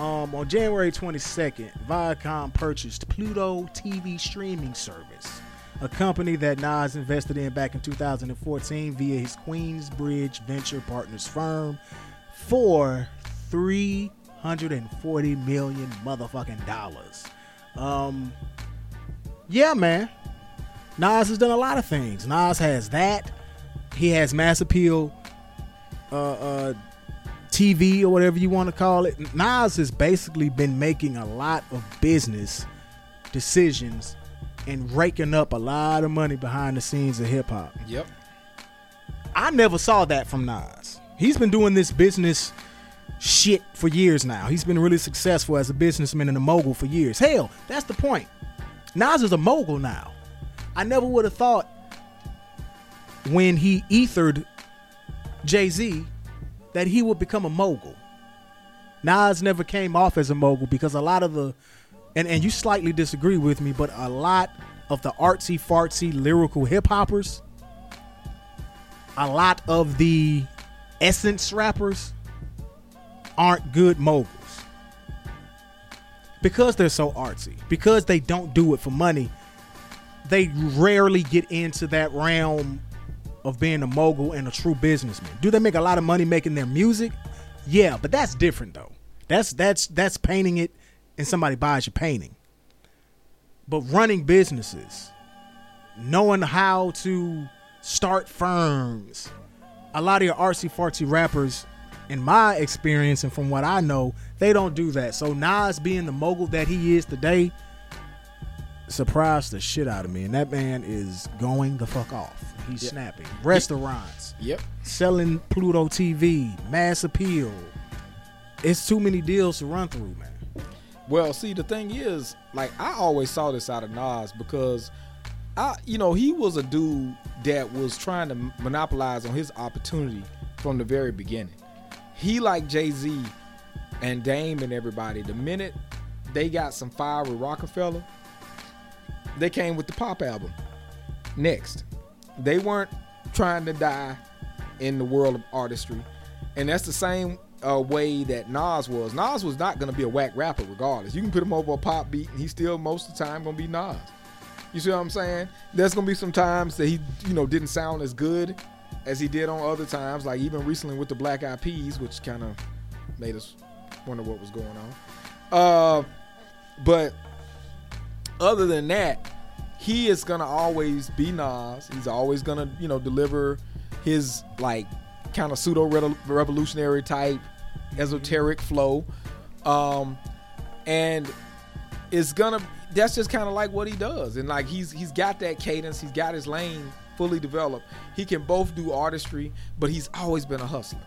um, on January 22nd, Viacom purchased Pluto TV streaming service, a company that Nas invested in back in 2014 via his Queensbridge venture partners firm for 340 million motherfucking dollars. Um, yeah, man. Nas has done a lot of things. Nas has that. He has mass appeal uh, uh, TV or whatever you want to call it. Nas has basically been making a lot of business decisions and raking up a lot of money behind the scenes of hip hop. Yep. I never saw that from Nas. He's been doing this business shit for years now. He's been really successful as a businessman and a mogul for years. Hell, that's the point. Nas is a mogul now. I never would have thought when he ethered Jay Z that he would become a mogul. Nas never came off as a mogul because a lot of the, and, and you slightly disagree with me, but a lot of the artsy fartsy lyrical hip hoppers, a lot of the essence rappers aren't good moguls because they're so artsy because they don't do it for money they rarely get into that realm of being a mogul and a true businessman. Do they make a lot of money making their music? Yeah but that's different though. That's that's that's painting it and somebody buys your painting. But running businesses knowing how to start firms a lot of your artsy fartsy rappers, in my experience and from what I know, they don't do that. So Nas being the mogul that he is today surprised the shit out of me. And that man is going the fuck off. He's Yeah. snapping. Restaurants, Yep. selling Pluto TV, mass appeal. It's too many deals to run through, man. Well, see, the thing is, like, I always saw this out of Nas because I, you know, he was a dude that was trying to monopolize on his opportunity from the very beginning. He, like Jay Z and Dame and everybody, the minute they got some fire with Roc-A-Fella, they came with the pop album. Next, they weren't trying to die in the world of artistry, and that's the same uh, way that Nas was. Nas was not going to be a whack rapper regardless. You can put him over a pop beat, and he's still most of the time going to be Nas. You see what I'm saying? There's going to be some times that he, you know, didn't sound as good as he did on other times, like even recently with the Black Eyed Peas, which kind of made us wonder what was going on. Uh, but other than that, he is gonna always be Nas. He's always gonna, you know, deliver his like kind of pseudo revolutionary type esoteric flow. Um, and it's gonna that's just kind of like what he does. And like he's he's got that cadence, he's got his lane fully developed. He can both do artistry, but he's always been a hustler.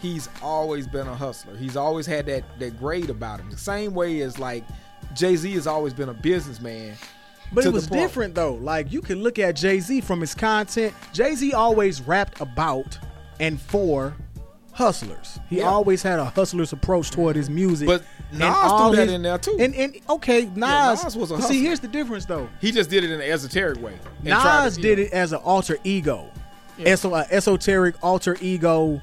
He's always been a hustler. He's always had that that grade about him. The same way as like Jay Z has always been a businessman. But it was different though. Like you can look at Jay Z from his content. Jay Z always rapped about and for hustlers. He Yeah. always had a hustler's approach toward his music. But Nas threw that his- in there, too. And and okay, Nas. Yeah, Nas was a hustler. see, here's the difference though. He just did it in an esoteric way. Nas to, did know. it as an alter ego, Yeah. Uh, esoteric alter ego.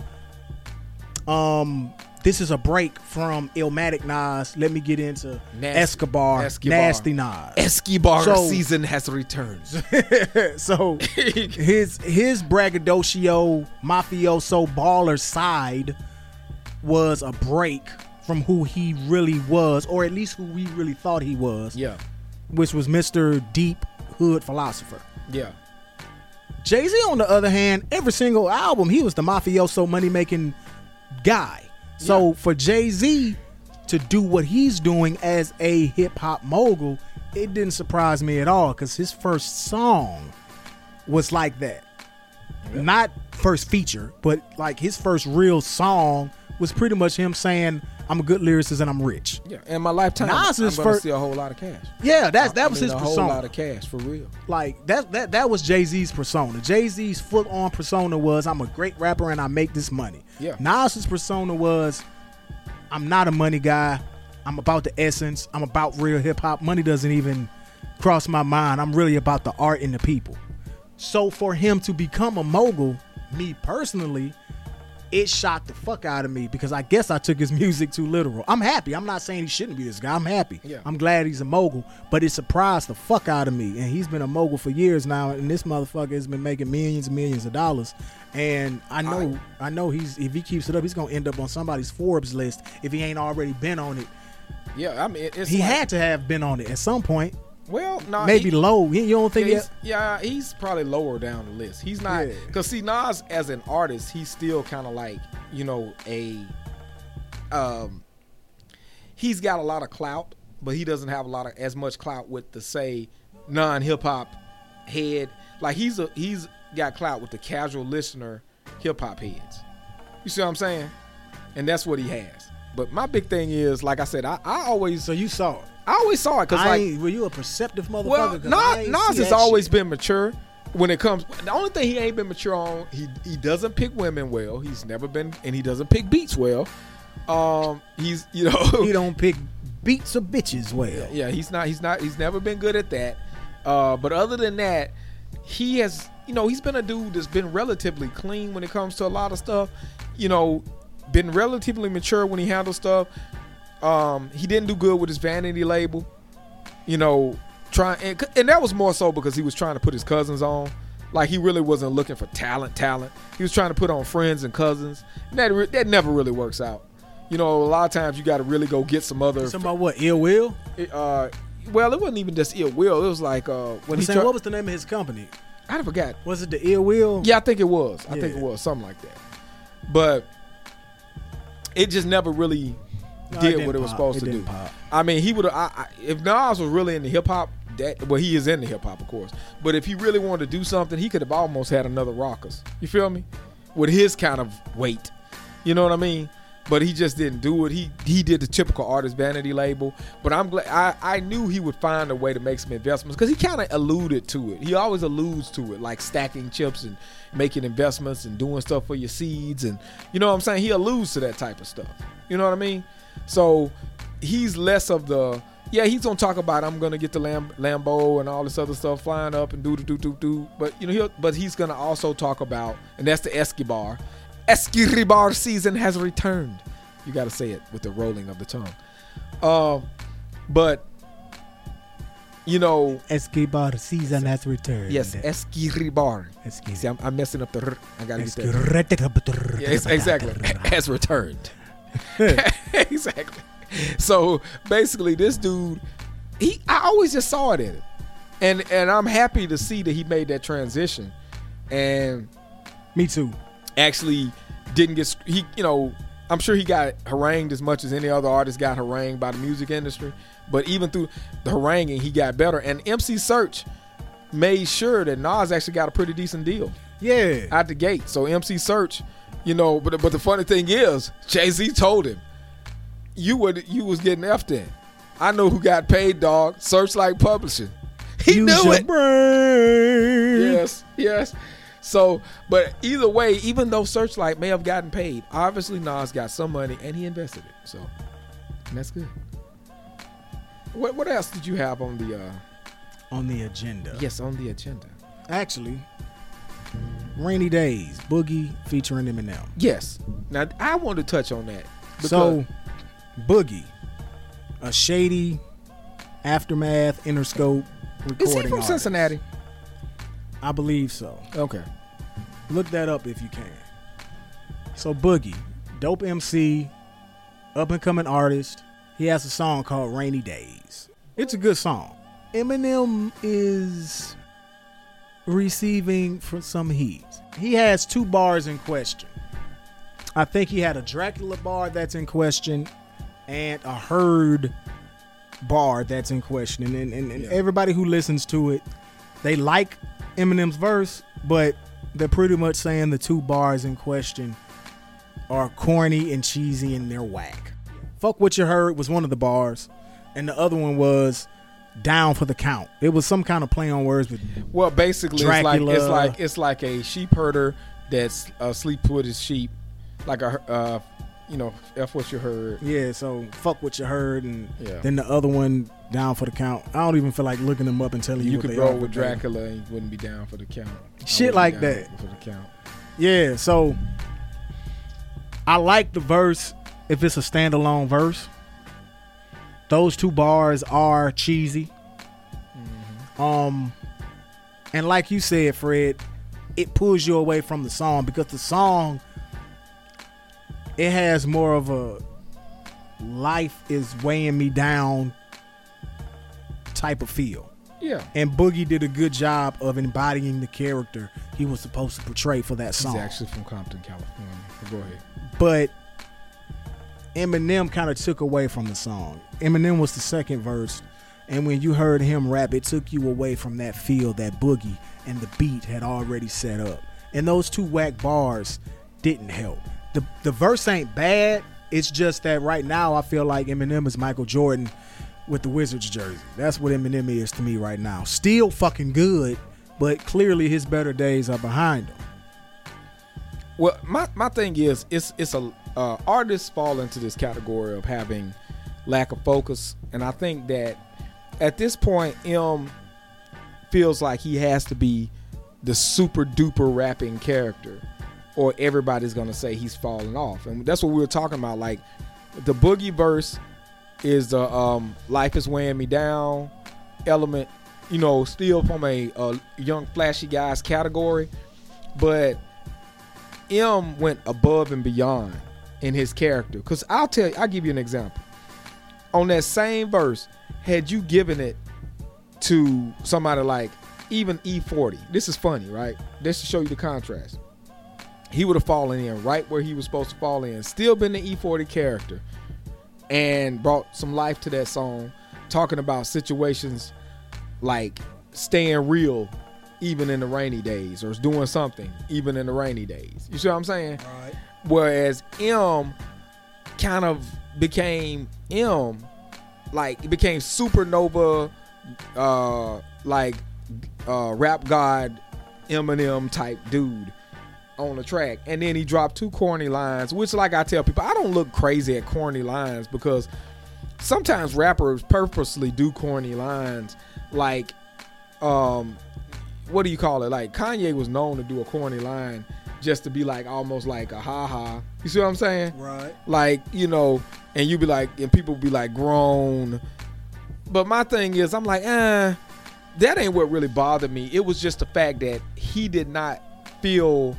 Um, this is a break from Illmatic Nas. Let me get into Nasty- Escobar, Escobar. nasty Nas. Escobar So- season has returned. <laughs> so his his braggadocio mafioso baller side was a break from who he really was, or at least who we really thought he was, yeah, which was Mr. Deep Hood Philosopher. yeah, Jay Z, on the other hand, every single album, he was the mafioso money making guy. So Yeah. for Jay Z to do what he's doing as a hip hop mogul, it didn't surprise me at all because his first song was like that. Not first feature, but like his first real song was pretty much him saying, I'm a good lyricist and I'm rich. yeah. In my lifetime, Nas I'm is gonna fir- see a whole lot of cash. Yeah, that's that I was mean, his a whole lot of cash for real. like that that that was Jay Z's persona. Jay Z's full on persona was I'm a great rapper and I make this money. Yeah. Nas's persona was I'm not a money guy. I'm about the essence. I'm about real hip hop. Money doesn't even cross my mind. I'm really about the art and the people. So for him to become a mogul, me personally, it shocked the fuck out of me because I guess I took his <laughs> music too literal. I'm happy. I'm not saying he shouldn't be this guy. I'm happy. Yeah. I'm glad he's a mogul, but it surprised the fuck out of me. And he's been a mogul for years now, and this motherfucker has been making millions and millions of dollars. And I know, I, know he's if he keeps it up, he's gonna end up on somebody's Forbes list if he ain't already been on it. Yeah, I mean, it's He like- had to have been on it at some point. Well, no, Maybe he, low. You don't think? yeah, he's, yeah, he's probably lower down the list. He's not Yeah. because see Nas as an artist, he's still kind of like you know a um he's got a lot of clout, but he doesn't have a lot of as much clout with the say non hip hop head. Like he's a he's got clout with the casual listener hip hop heads. You see what I'm saying? And that's what he has. But my big thing is, like I said, I, I always so you saw it. I always saw it because like were you a perceptive motherfucker? well, Nas, Nas has always shit. been mature when it comes. The only thing he ain't been mature on, he he doesn't pick women well. He's never been, and he doesn't pick beats well. Um, he's you know <laughs> he don't pick beats or bitches well. yeah, he's not. He's not. He's never been good at that. Uh, but other than that, he has. You know, he's been a dude that's been relatively clean when it comes to a lot of stuff. You know, been relatively mature when he handles stuff. Um, he didn't do good with his vanity label. You know, trying and, and that was more so because he was trying to put his cousins on. Like he really wasn't looking for talent, talent. He was trying to put on friends and cousins. And that re- that never really works out. You know, a lot of times you got to really go get some other. About what? Ill Will? Uh, well, it wasn't even just ill will. It was like uh, when I'm he saying, tried, what was the name of his company? I forgot. Was it the Ill Will? Yeah, I think it was. I think it was something like that. But it just never really No, did what it was pop. supposed It to do. pop. I mean, he would have. I, I, if Nas was really into hip hop, that well, he is into hip hop, of course. But if he really wanted to do something, he could have almost had another Rawkus. You feel me? With his kind of weight, you know what I mean? But he just didn't do it. He he did the typical artist vanity label. But I'm glad I, I knew he would find a way to make some investments because he kind of alluded to it. He always alludes to it, like stacking chips and making investments and doing stuff for your seeds and you know what I'm saying. He alludes to that type of stuff. You know what I mean? So he's less of the yeah. He's gonna talk about I'm gonna get the Lam- Lambo and all this other stuff flying up and do do do do do. But you know, he'll, but he's gonna also talk about and that's the Escobar. Escobar season has returned. You got to say it with the rolling of the tongue. Um, but you know, Escobar season has returned. yes, Escobar. Escobar. See, I'm, I'm messing up the. r- I gotta get that. Yeah, exactly. <laughs> Has returned. <laughs> exactly. So basically, this dude, he I always just saw it in him, and and I'm happy to see that he made that transition, and Me too. actually didn't get he you know I'm sure he got harangued as much as any other artist got harangued by the music industry, but even through the haranguing, he got better. And MC Serch, made sure that Nas actually got a pretty decent deal Yeah. out the gate. So MC Serch, you know, but but the funny thing is, Jay Z told him, "You would you was getting effed in." I know who got paid, dog. Serchlight Publishing. <laughs> He Use knew your it. brain. Yes, yes. So, but either way, even though Serchlight may have gotten paid, obviously Nas got some money and he invested it. So, and that's good. What what else did you have on the? uh On the agenda. Yes, on the agenda. Actually, Rainy Days, Boogie featuring Eminem. Yes. Now I want to touch on that. So, Boogie, a shady aftermath Interscope recording. is he from artist. Cincinnati? I believe so. Okay. Look that up if you can. So Boogie, dope MC, up and coming artist. He has a song called Rainy Days. It's a good song. Eminem is receiving for some heat. He has two bars in question. I think he had a Dracula bar that's in question and a Herd bar that's in question. And, and, and, Yeah. everybody who listens to it, they like Eminem's verse, but they're pretty much saying the two bars in question are corny and cheesy and they're whack. Fuck what you heard was one of the bars, and the other one was down for the count. It was some kind of play on words with Well, basically, it's like it's like it's like a sheep herder that's uh, sleep with his sheep, like a uh, you know, f what you heard. yeah. So fuck what you heard, and Yeah. then the other one down for the count. I don't even feel like looking them up and telling you, You could roll with Dracula and you wouldn't be down for the count. Shit like that. for the count. Yeah, so I like the verse if it's a standalone verse. Those two bars are cheesy. Um and like you said, Fred, it pulls you away from the song because the song it has more of a life is weighing me down type of feel. Yeah, And Boogie did a good job of embodying the character he was supposed to portray for that song. he's actually from Compton, California. Go ahead. but Eminem kind of took away from the song. Eminem was the second verse, and when you heard him rap, it took you away from that feel that Boogie and the beat had already set up. And those two whack bars didn't help. The the verse ain't bad. It's just that right now I feel like Eminem is Michael Jordan with the Wizards jersey. That's what Eminem is to me right now. Still fucking good, but clearly his better days are behind him. Well, my, my thing is, it's it's a uh, artists fall into this category of having lack of focus, and I think that at this point, Em feels like he has to be the super duper rapping character, or everybody's gonna say he's falling off, and that's what we were talking about. Like the boogie verse is the um, life is weighing me down element, you know, still from a, a young flashy guys category, but Em went above and beyond in his character. Cause I'll tell you, I'll give you an example. On that same verse, had you given it to somebody like even E40, this is funny, right? This to show you the contrast. He would have fallen in right where he was supposed to fall in, still been the E40 character, and brought some life to that song, talking about situations like staying real even in the rainy days or is doing something even in the rainy days. You see what I'm saying? Right. Whereas Em kind of became Em, like it became supernova, uh, like uh, rap god Eminem type dude on the track, and then he dropped two corny lines, which, like I tell people, I don't look crazy at corny lines because sometimes rappers purposely do corny lines, like um what do you call it? Like Kanye was known to do a corny line just to be like almost like a ha ha. You see what I'm saying? Right. Like, you know, and you be like and people be like grown. But my thing is I'm like, eh, that ain't what really bothered me. It was just the fact that he did not feel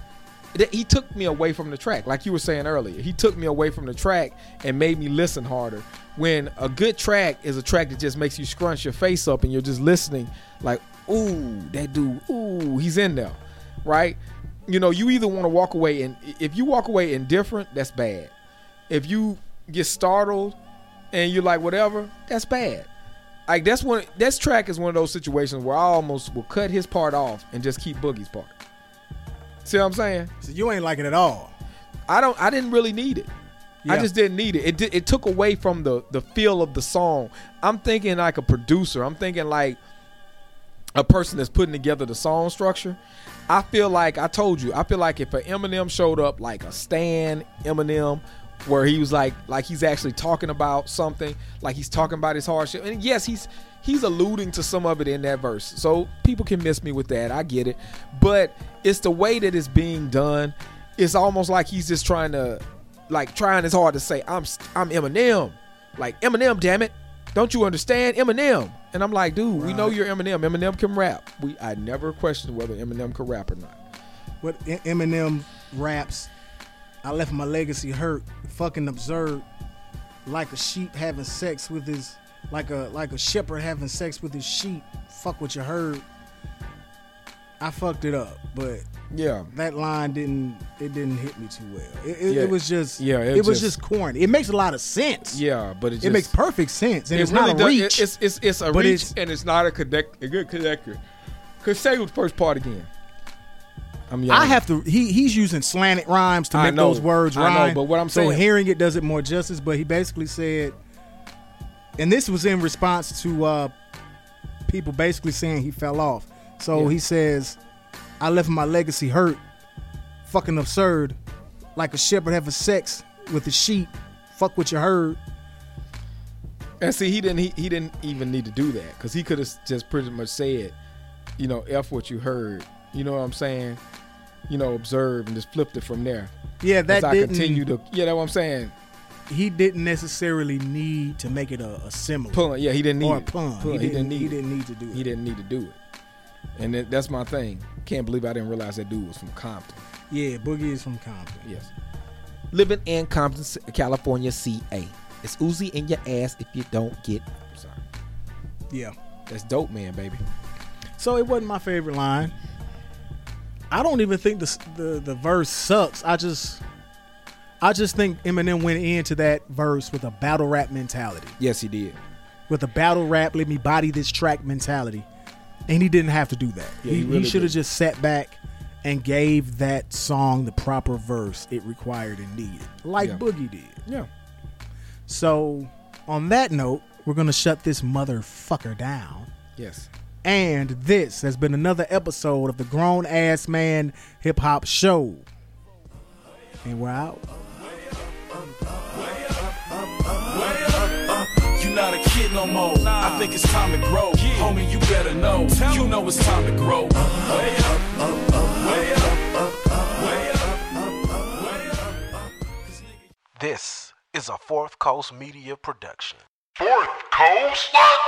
that he took me away from the track. Like you were saying earlier. He took me away from the track and made me listen harder. When a good track is a track that just makes you scrunch your face up and you're just listening like, ooh, that dude, ooh, he's in there. Right? You know, you either want to walk away and if you walk away indifferent, that's bad. If you get startled and you're like whatever, that's bad. Like that's one. This track is one of those situations where I almost will cut his part off and just keep Boogie's part. See what I'm saying? So you ain't like it at all. I don't. I didn't really need it. I just didn't need it. It it took away from the the feel of the song. I'm thinking like a producer. I'm thinking like a person that's putting together the song structure. I feel like I told you. I feel like if an Eminem showed up like a Stan Eminem, where he was like like he's actually talking about something, like he's talking about his hardship, and yes, he's he's alluding to some of it in that verse. So people can miss me with that. I get it, but it's the way that it's being done. It's almost like he's just trying to like trying as hard to say I'm I'm Eminem, like Eminem, damn it, don't you understand Eminem? And I'm like, dude, we know you're Eminem. Eminem can rap. We I never questioned whether Eminem could rap or not. What Eminem raps, I left my legacy hurt, fucking absurd, like a sheep having sex with his, like a like a shepherd having sex with his sheep. Fuck what you heard. I fucked it up, but Yeah, that line didn't it didn't hit me too well. It, it, Yeah. it was just Yeah, it it, was just- just corny. It makes a lot of sense. yeah, but it, just, it makes perfect sense, and it it's really not a does- reach. It's it's it's a reach, it's- and it's not a connect a good connector. Cause say the first part again. I'm I have to. He he's using slanted rhymes to I make know. those words I know, rhyme. but what I'm saying, so hearing it does it more justice. But he basically said, and this was in response to uh, people basically saying he fell off. So Yeah. he says, "I left my legacy hurt, fucking absurd, like a shepherd having sex with a sheep. Fuck what you heard." And see, he didn't. He, he didn't even need to do that because he could have just pretty much said, you know, f what you heard. You know what I'm saying? You know, observe and just flipped it from there. Yeah, that I didn't. continue to, yeah, that's what I'm saying. he didn't necessarily need to make it a, a similar Pun, yeah, he didn't need or a pun. Pun, He, didn't, need he didn't need to do it. He didn't need to do it. And that, that's my thing. Can't believe I didn't realize that dude was from Compton. Yeah, Boogie is from Compton. Yes. Living in Compton, California, CA. It's Uzi in your ass if you don't get. I'm sorry. Yeah. That's dope, man, baby. So it wasn't my favorite line. I don't even think the the, the verse sucks. I just I just think Eminem went into that verse with a battle rap mentality. Yes, he did. With a battle rap, let me body this track mentality. And he didn't have to do that. Yeah, he he really should have just sat back and gave that song the proper verse it required and needed. Like Yeah. Boogie did. Yeah. So on that note, we're gonna shut this motherfucker down. Yes. And this has been another episode of the Grown Ass Man Hip Hop Show. And we're out. No more. I think it's time to grow. Homie, you better know. You know it's time to grow. Uh, way up, uh, uh, way up, way up, way up. This is a Fourth Coast Media production. Fourth Coast? What?